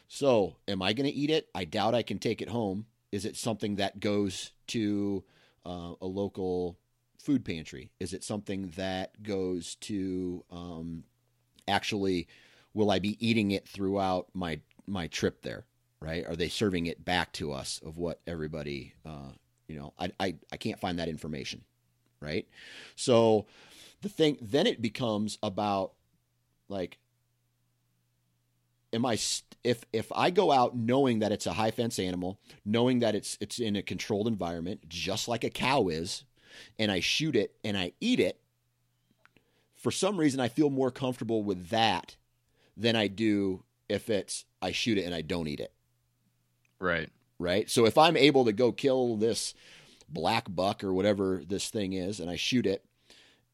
So, am I going to eat it? I doubt I can take it home. Is it something that goes to uh, a local food pantry? Is it something that goes to um, actually? Will I be eating it throughout my my trip there? Right? Are they serving it back to us of what everybody? Uh, you know, I, I I can't find that information. Right? So the thing then it becomes about like am I if if I go out knowing that it's a high fence animal, knowing that it's it's in a controlled environment, just like a cow is, and I shoot it and I eat it, for some reason I feel more comfortable with that than I do if it's I shoot it and I don't eat it. Right. Right? So if I'm able to go kill this black buck or whatever this thing is and I shoot it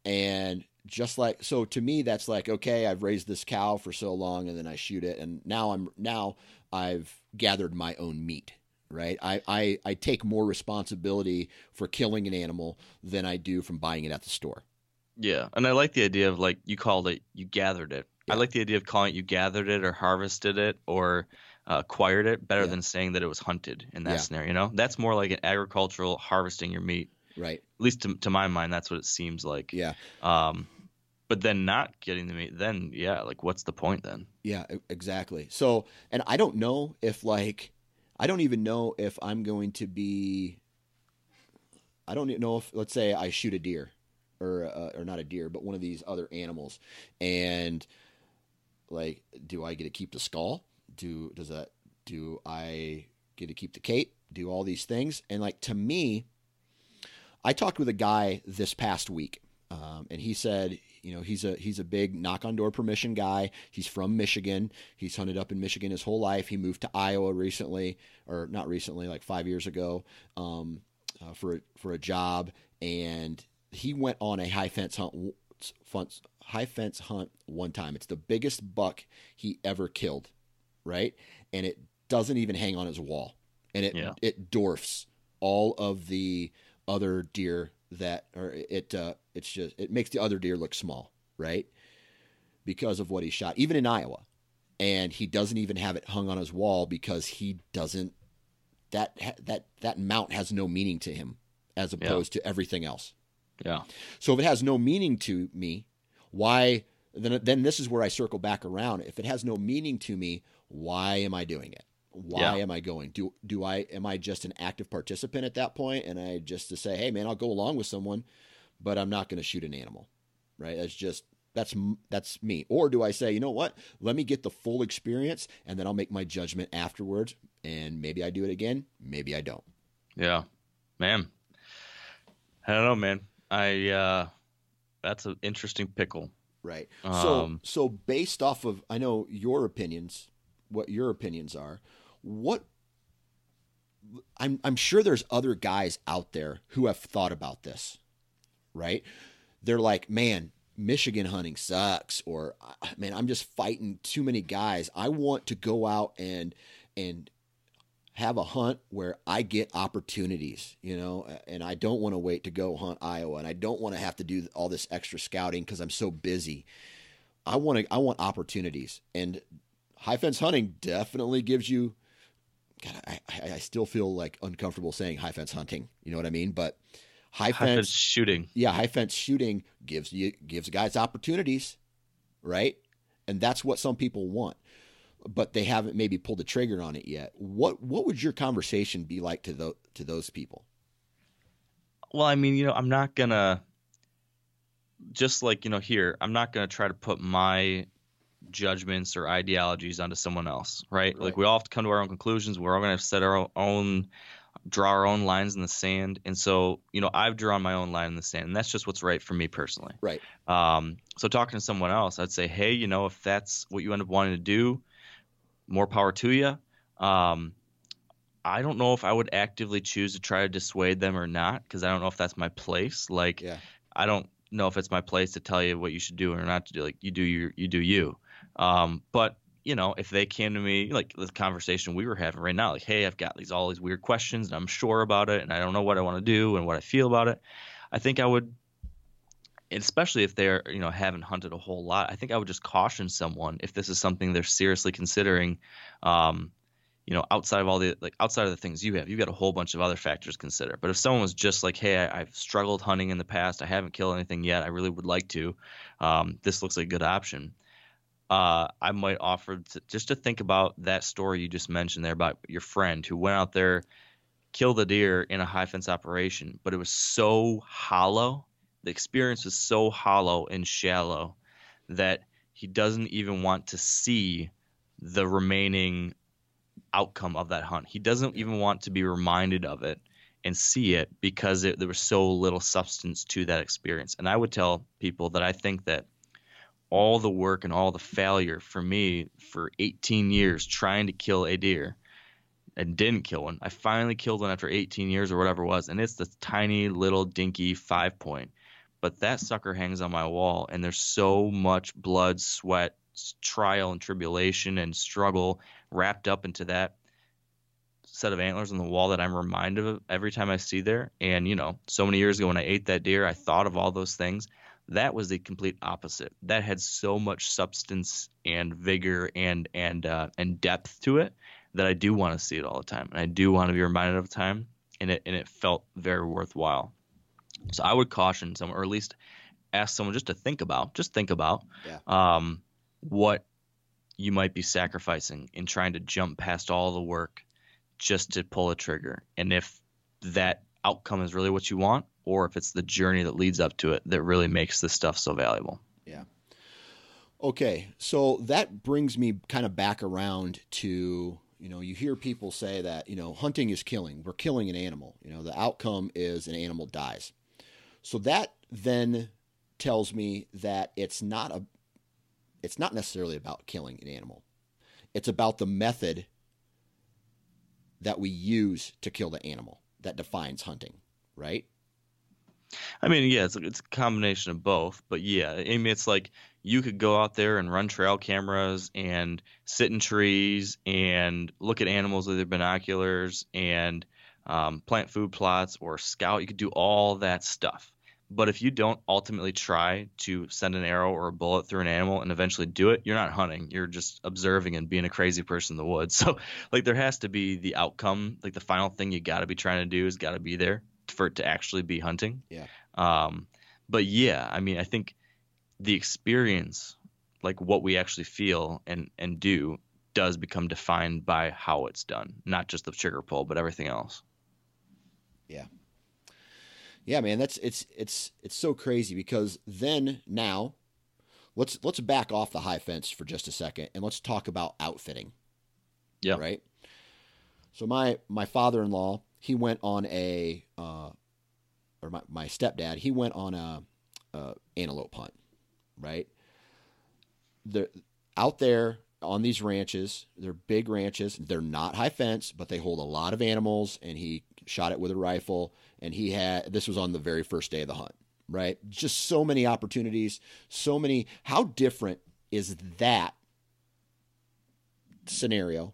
and just like so to me that's like okay I've raised this cow for so long and then I shoot it and now I'm now I've gathered my own meat right I I, I take more responsibility for killing an animal than I do from buying it at the store Yeah, and I like the idea of like you called it, you gathered it. I like the idea of calling it you gathered it or harvested it or uh, acquired it better Yeah. than saying that it was hunted in that Yeah. scenario. You know, that's more like an agricultural harvesting your meat. right At least to, to my mind, that's what it seems like. yeah Um, but then not getting the meat, then yeah, like what's the point then? Yeah, exactly. So, and I don't know if like I don't even know if I'm going to be I don't know if let's say I shoot a deer or uh, or not a deer, but one of these other animals and like do I get to keep the skull? Do does that do I get to keep the cape? do all these things. And like to me, I talked with a guy this past week, um, and he said, you know, he's a he's a big knock on door permission guy. He's from Michigan. He's hunted up in Michigan his whole life. He moved to Iowa recently, or not recently, like five years ago, um, uh, for a, for a job, and he went on a high fence hunt. High fence hunt one time. It's the biggest buck he ever killed, right? And it doesn't even hang on his wall, and it yeah. it dwarfs all of the other deer that or it uh, it's just it makes the other deer look small, right? Because of what he shot, even in Iowa, and he doesn't even have it hung on his wall because he doesn't that that that mount has no meaning to him as opposed yeah. to everything else. Yeah. So if it has no meaning to me, why then then this is where I circle back around. If it has no meaning to me, why am I doing it? Why yeah. am I going? Do do I am I just an active participant at that point and I just to say, "Hey man, I'll go along with someone, but I'm not going to shoot an animal." Right? That's just that's that's me. Or do I say, "You know what? Let me get the full experience and then I'll make my judgment afterwards and maybe I do it again, maybe I don't." Yeah. Man. I don't know, man. I uh that's an interesting pickle. Right. So um, so based off of I know your opinions, what your opinions are what I'm I'm sure there's other guys out there who have thought about this, right? They're like, man, Michigan hunting sucks, or ah, man, I'm just fighting too many guys. I want to go out and and have a hunt where I get opportunities, you know, and I don't want to wait to go hunt Iowa, and I don't want to have to do all this extra scouting because I'm so busy. I want to I want opportunities, and high fence hunting definitely gives you God, I, I still feel like uncomfortable saying high fence hunting. You know what I mean? But high, high fence, fence, shooting. Yeah, high fence shooting gives you gives guys opportunities, right? And that's what some people want, but they haven't maybe pulled the trigger on it yet. What what would your conversation be like to the to those people? Well, I mean, you know, I'm not gonna just like you know here, I'm not gonna try to put my judgments or ideologies onto someone else, right? right? Like we all have to come to our own conclusions. We're all going to set our own, draw our own lines in the sand. And so, you know, I've drawn my own line in the sand, and that's just what's right for me personally. Right. Um, so talking to someone else, I'd say, hey, you know, if that's what you end up wanting to do, more power to you. Um, I don't know if I would actively choose to try to dissuade them or not because I don't know if that's my place. Like, yeah. I don't know if it's my place to tell you what you should do or not to do. Like, you do your, you do you. Um, but you know, if they came to me like the conversation we were having right now, like, hey, I've got these all these weird questions and I'm sure about it and I don't know what I want to do and what I feel about it, I think I would especially if they're you know haven't hunted a whole lot i think i would just caution someone if this is something they're seriously considering um, you know outside of all the like outside of the things you have you've got a whole bunch of other factors to consider. But if someone was just like hey I, have struggled hunting in the past i haven't killed anything yet i really would like to um, this looks like a good option uh, I might offer to, just to think about that story you just mentioned there about your friend who went out there, killed a deer in a high fence operation, but it was so hollow. The experience was so hollow and shallow that he doesn't even want to see the remaining outcome of that hunt. He doesn't even want to be reminded of it and see it because it, there was so little substance to that experience. And I would tell people that I think that – all the work and all the failure for me for 18 years trying to kill a deer and didn't kill one. I finally killed one after 18 years or whatever it was, and it's this tiny little dinky five point. But that sucker hangs on my wall, and there's so much blood, sweat, trial, and tribulation and struggle wrapped up into that set of antlers on the wall that I'm reminded of every time I see there. And you know, so many years ago when I ate that deer, I thought of all those things. That was the complete opposite. That had so much substance and vigor and and uh, and depth to it that I do want to see it all the time, and I do want to be reminded of time, and it and it felt very worthwhile. So I would caution someone, or at least ask someone just to think about, just think about, yeah. um, what you might be sacrificing in trying to jump past all the work just to pull a trigger, and if that outcome is really what you want, or if it's the journey that leads up to it that really makes this stuff so valuable. Yeah. Okay, so that brings me kind of back around to you know, you hear people say that, you know, hunting is killing. We're killing an animal. You know, the outcome is an animal dies. So that then tells me that it's not a it's not necessarily about killing an animal. It's about the method that we use to kill the animal that defines hunting, right? I mean, yeah, it's it's a combination of both, but yeah, I mean, it's like you could go out there and run trail cameras and sit in trees and look at animals with their binoculars and um, plant food plots or scout. You could do all that stuff. But if you don't ultimately try to send an arrow or a bullet through an animal and eventually do it, you're not hunting. You're just observing and being a crazy person in the woods. <laughs> So, like, there has to be the outcome. Like, the final thing you got to be trying to do is got to be there for it to actually be hunting. Yeah. Um, but yeah, I mean, I think the experience, like what we actually feel and and do, does become defined by how it's done, not just the trigger pull, but everything else. Yeah. Yeah, man, that's it's it's it's so crazy because then now let's let's back off the high fence for just a second and let's talk about outfitting. Yeah. Right. So my my father in law he went on a uh, or my, my stepdad he went on a, a antelope hunt right? They're out there on these ranches. They're big ranches. They're not high fence but they hold a lot of animals and he shot it with a rifle and he had this was on the very first day of the hunt right? Just so many opportunities so many how different is that scenario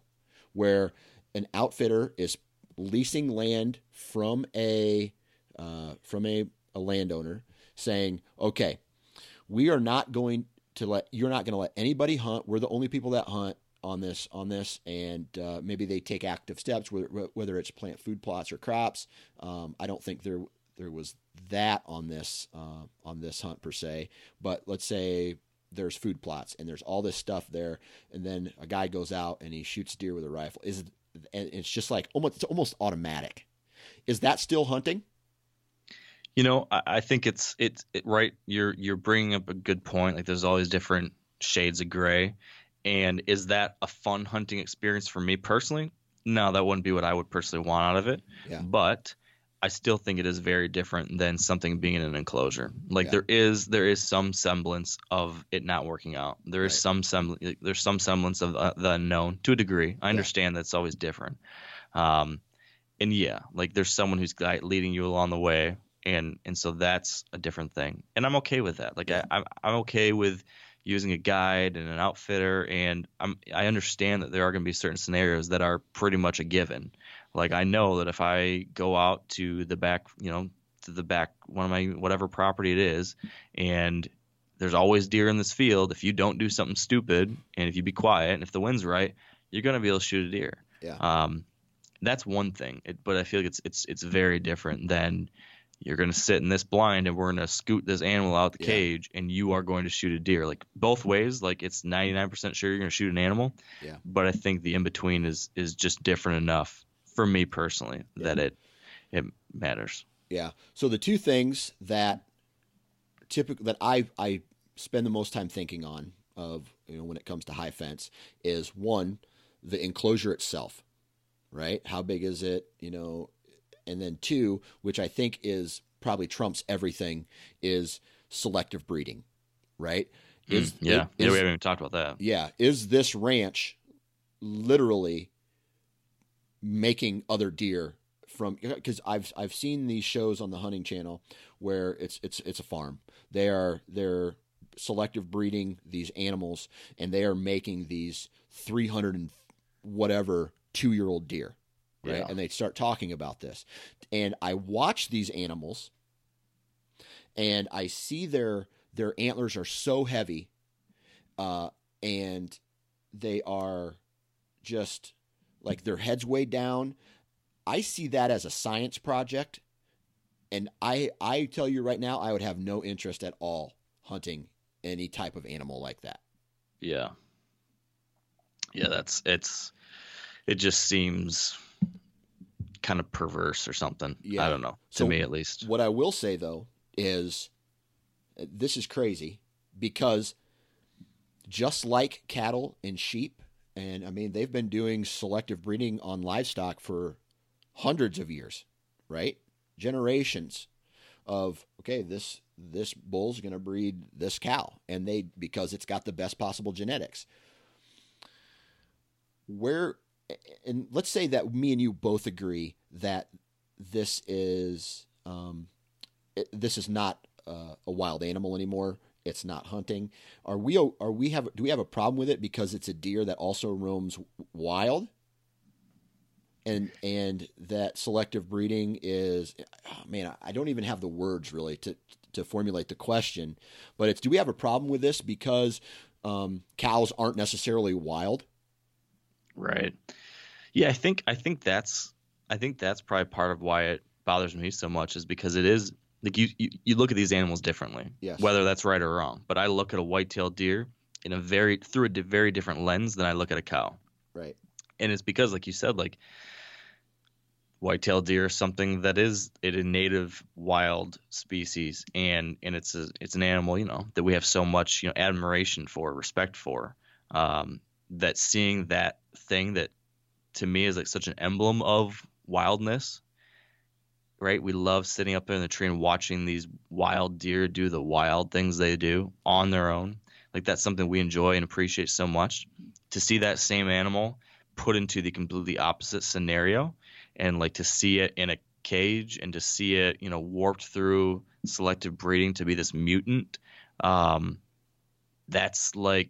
where an outfitter is leasing land from a uh, from a, a landowner saying, okay, we are not going to let you're not going to let anybody hunt. We're the only people that hunt on this on this, and uh, maybe they take active steps, whether whether it's plant food plots or crops. Um, I don't think there there was that on this uh, on this hunt per se, but let's say there's food plots and there's all this stuff there, and then a guy goes out and he shoots deer with a rifle. Is and it's just like almost it's almost automatic. Is that still hunting? You know, I, I think it's it's it, right. You're you're bringing up a good point. Like there's all these different shades of gray, and is that a fun hunting experience for me personally? No, that wouldn't be what I would personally want out of it. Yeah. But I still think it is very different than something being in an enclosure. Like Yeah. there is there is some semblance of it not working out. There is Right. some semblance there's some semblance of uh, the unknown to a degree. I understand that's always different. Um, and yeah, like there's someone who's leading you along the way, and and so that's a different thing. And I'm okay with that. Like Yeah. I, I'm I'm okay with using a guide and an outfitter, and I'm I understand that there are going to be certain scenarios that are pretty much a given. Like I know that if I go out to the back, you know, to the back one of my whatever property it is, and there's always deer in this field. If you don't do something stupid, and if you be quiet, and if the wind's right, you're gonna be able to shoot a deer. Yeah. Um, that's one thing, it, but I feel like it's it's it's very different than you're gonna sit in this blind and we're gonna scoot this animal out the Yeah. cage and you are going to shoot a deer. Like both ways, like it's 99% sure you're gonna shoot an animal. Yeah. But I think the in between is is just different enough for me personally that it it matters. Yeah. So the two things that typically that I I spend the most time thinking on of you know when it comes to high fence is one the enclosure itself, right? How big is it? You know, and then two, which I think is probably trumps everything, is selective breeding, right? Is Mm, yeah, yeah, we haven't even talked about that. yeah, is this ranch literally making other deer from because I've I've seen these shows on the hunting channel where it's it's it's a farm. They are they're selective breeding these animals and they are making these 300 and whatever 2-year-old deer, right? Yeah. And they start talking about this. And I watch these animals and I see their their antlers are so heavy uh, and they are just like their heads way down. I see that as a science project, and I I tell you right now, I would have no interest at all hunting any type of animal like that. Yeah. Yeah, that's it's it just seems kind of perverse or something. Yeah. I don't know. To So me at least. What I will say though is this is crazy because just like cattle and sheep And I mean, they've been doing selective breeding on livestock for hundreds of years, right? Generations of okay, this this bull's going to breed this cow, and they because it's got the best possible genetics. Where, and let's say that me and you both agree that this is um, it, this is not uh, a wild animal anymore. It's not hunting. Are we are we have do we have a problem with it because it's a deer that also roams wild? And and that selective breeding is oh man, I don't even have the words really to to formulate the question, but it's do we have a problem with this because um, cows aren't necessarily wild? Right. Yeah, I think I think that's I think that's probably part of why it bothers me so much is because it is like you, you, you look at these animals differently, yes. whether that's right or wrong. But I look at a white-tailed deer in a very through a very different lens than I look at a cow. Right. And it's because, like you said, like white-tailed deer is something that is it a native wild species, and and it's a it's an animal you know that we have so much you know admiration for, respect for. Um, that seeing that thing that to me is like such an emblem of wildness right? We love sitting up in the tree and watching these wild deer do the wild things they do on their own. Like that's something we enjoy and appreciate so much. To see that same animal put into the completely opposite scenario and like to see it in a cage and to see it, you know, warped through selective breeding to be this mutant, um, that's like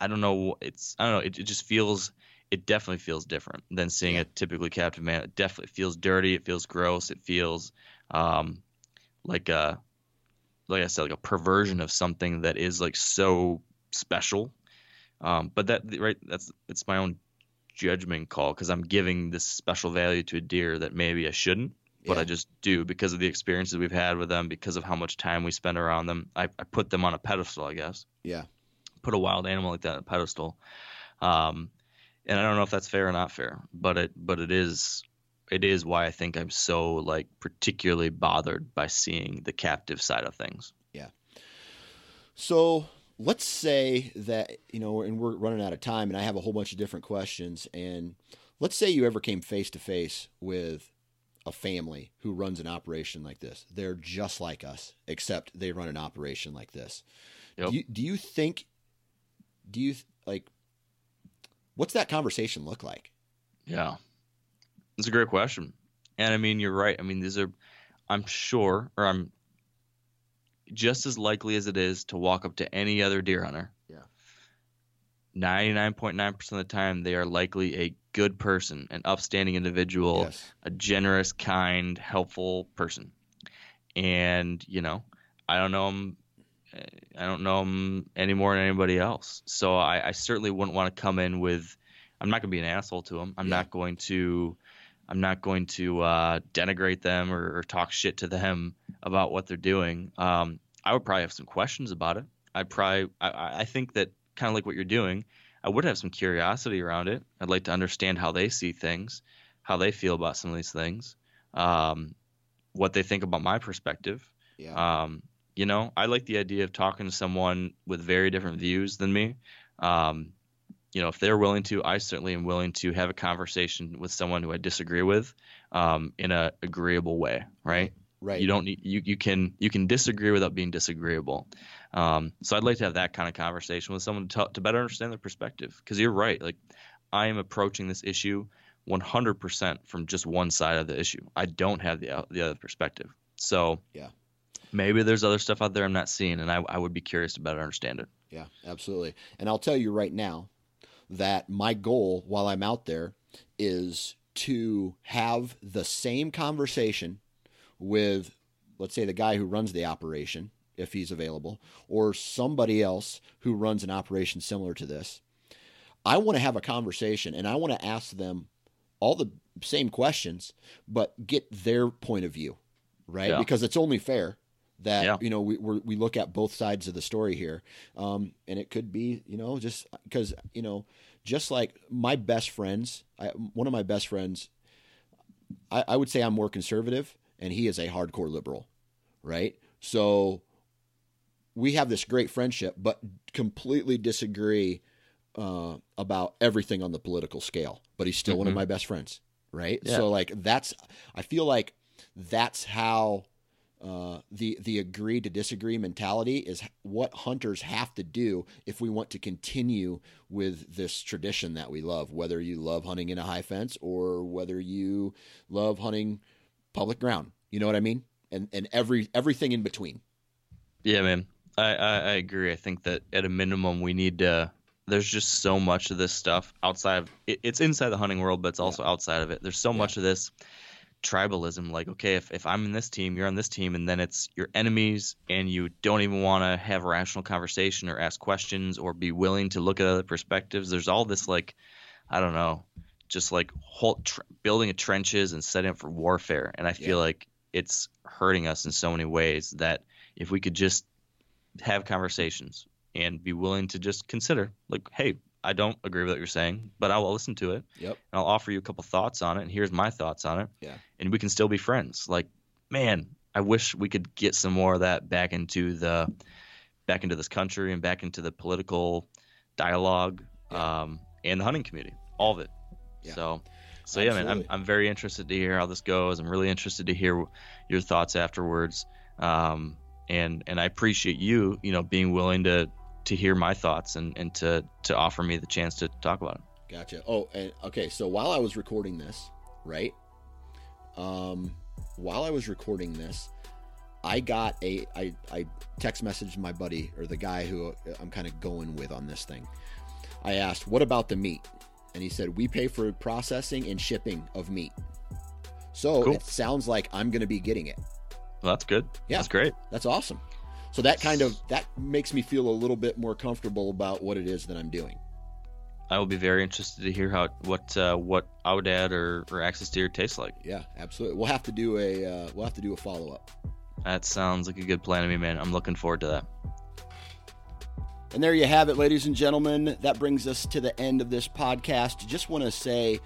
I don't know. It's I don't know. It, it just feels it definitely feels different than seeing a typically captive man. It definitely feels dirty. It feels gross. It feels um, like a, like I said, like a perversion of something that is like so special. Um, but that right, that's it's my own judgment call because I'm giving this special value to a deer that maybe I shouldn't, but Yeah. I just do because of the experiences we've had with them, because of how much time we spend around them. I, I put them on a pedestal, I guess Yeah. put a wild animal like that on a pedestal. Um, and I don't know if that's fair or not fair, but it but it is it is why I think I'm so like particularly bothered by seeing the captive side of things. Yeah. So let's say that, you know, and we're running out of time and I have a whole bunch of different questions. And let's say you ever came face to face with a family who runs an operation like this. They're just like us, except they run an operation like this. Yep. Do, you, do you think, do you like, what's that conversation look like? Yeah, it's a great question, and I mean you're right. I mean these are, I'm sure, or I'm just as likely as it is to walk up to any other deer hunter. Yeah. 99.9% of the time, they are likely a good person, an upstanding individual, Yes. a generous, kind, helpful person. And, you know, I don't know him. I don't know him any more than anybody else. So I, I certainly wouldn't want to come in with, I'm not going to be an asshole to him. I'm Yeah. not going to, I'm not going to uh, denigrate them or, or talk shit to them about what they're doing. Um, I would probably have some questions about it. I'd probably, I- I, I think that kind of like what you're doing, I would have some curiosity around it. I'd like to understand how they see things, how they feel about some of these things, um, what they think about my perspective. Yeah. Um, you know, I like the idea of talking to someone with very different views than me. Um, you know, if they're willing to, I certainly am willing to have a conversation with someone who I disagree with um, in a agreeable way, right? right. You don't need you you can you can disagree without being disagreeable. Um, so I'd like to have that kind of conversation with someone to, to better understand their perspective. Because you're right, like I am approaching this issue 100% from just one side of the issue. I don't have the the other perspective. So Yeah. Maybe there's other stuff out there I'm not seeing, and I I would be curious to better understand it. Yeah, absolutely. And I'll tell you right now that my goal while I'm out there is to have the same conversation with, let's say, the guy who runs the operation, if he's available, or somebody else who runs an operation similar to this. I want to have a conversation and I want to ask them all the same questions, but get their point of view, right? Yeah. Because it's only fair that Yeah. you know we we're, we look at both sides of the story here, um, and it could be you know just because you know just like my best friends, I, one of my best friends, I, I would say I'm more conservative, and he is a hardcore liberal, right? So we have this great friendship, but completely disagree uh, about everything on the political scale, but he's still mm-hmm. one of mm-hmm. my best friends, right? Yeah. So like that's I feel like that's how uh, the the agree to disagree mentality is what hunters have to do if we want to continue with this tradition that we love. Whether you love hunting in a high fence or whether you love hunting public ground, you know what I mean, and and every everything in between. Yeah, man, I, I, I agree. I think that at a minimum we need to. There's just so much of this stuff outside of it, it's inside the hunting world, but it's also yeah. outside of it. There's so yeah. much of this tribalism like okay if, if i'm in this team you're on this team and then it's your enemies and you don't even want to have a rational conversation or ask questions or be willing to look at other perspectives there's all this like i don't know just like whole tr- building of trenches and setting up for warfare and i feel yeah. like it's hurting us in so many ways that if we could just have conversations and be willing to just consider like hey I don't agree with what you're saying, but I will listen to it. Yep. And I'll offer you a couple thoughts on it, and here's my thoughts on it. Yeah. And we can still be friends. Like, man, I wish we could get some more of that back into the back into this country and back into the political dialogue yeah. um, and the hunting community, all of it. Yeah. So, so Absolutely. yeah, man, I'm I'm very interested to hear how this goes. I'm really interested to hear your thoughts afterwards. Um, and and I appreciate you, you know, being willing to to hear my thoughts and, and to to offer me the chance to talk about it. Gotcha. Oh, and okay. So while I was recording this, right? Um, while I was recording this, I got a I I text messaged my buddy or the guy who I'm kind of going with on this thing. I asked, "What about the meat?" And he said, "We pay for processing and shipping of meat." So cool. it sounds like I'm going to be getting it. Well, that's good. Yeah, that's great. That's awesome. So that kind of that makes me feel a little bit more comfortable about what it is that I'm doing. I will be very interested to hear how what uh, what Aoudad or, or Axis Deer tastes like. Yeah, absolutely. We'll have to do a uh, we'll have to do a follow up. That sounds like a good plan to me, man. I'm looking forward to that. And there you have it, ladies and gentlemen. That brings us to the end of this podcast. Just want to say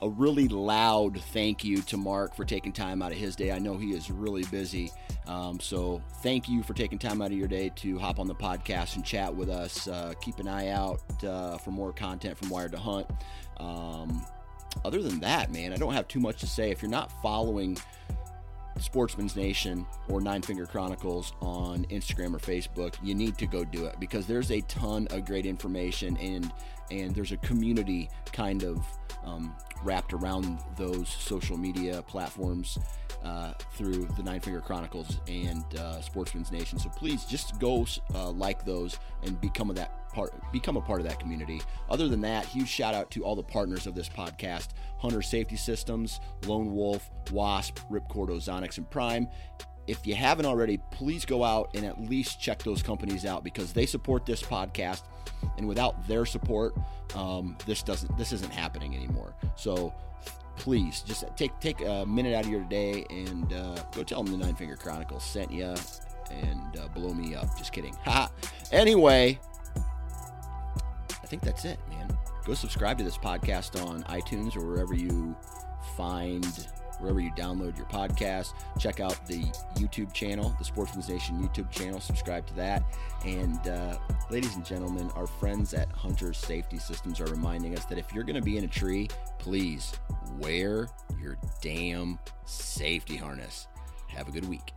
a really loud thank you to Mark for taking time out of his day. I know he is really busy. Um, so thank you for taking time out of your day to hop on the podcast and chat with us. Uh, keep an eye out uh, for more content from Wired to Hunt. Um, other than that, man, I don't have too much to say. If you're not following Sportsman's Nation or Nine Finger Chronicles on Instagram or Facebook, you need to go do it because there's a ton of great information and and there's a community kind of um, wrapped around those social media platforms uh, through the Nine Finger Chronicles and uh, Sportsman's Nation. So please just go uh, like those and become that part, become a part of that community. Other than that, huge shout out to all the partners of this podcast: Hunter Safety Systems, Lone Wolf, Wasp, Ripcord, Ozonics, and Prime. If you haven't already, please go out and at least check those companies out because they support this podcast, and without their support, um, this doesn't this isn't happening anymore. So please just take take a minute out of your day and uh, go tell them the Nine Finger Chronicles sent you and uh, blow me up. Just kidding. <laughs> Anyway, I think that's it, man. Go subscribe to this podcast on iTunes or wherever you find wherever you download your podcast. Check out the YouTube channel, the Sportsman's Nation YouTube channel. Subscribe to that. And uh, ladies and gentlemen, our friends at Hunter Safety Systems are reminding us that if you're going to be in a tree, please wear your damn safety harness. Have a good week.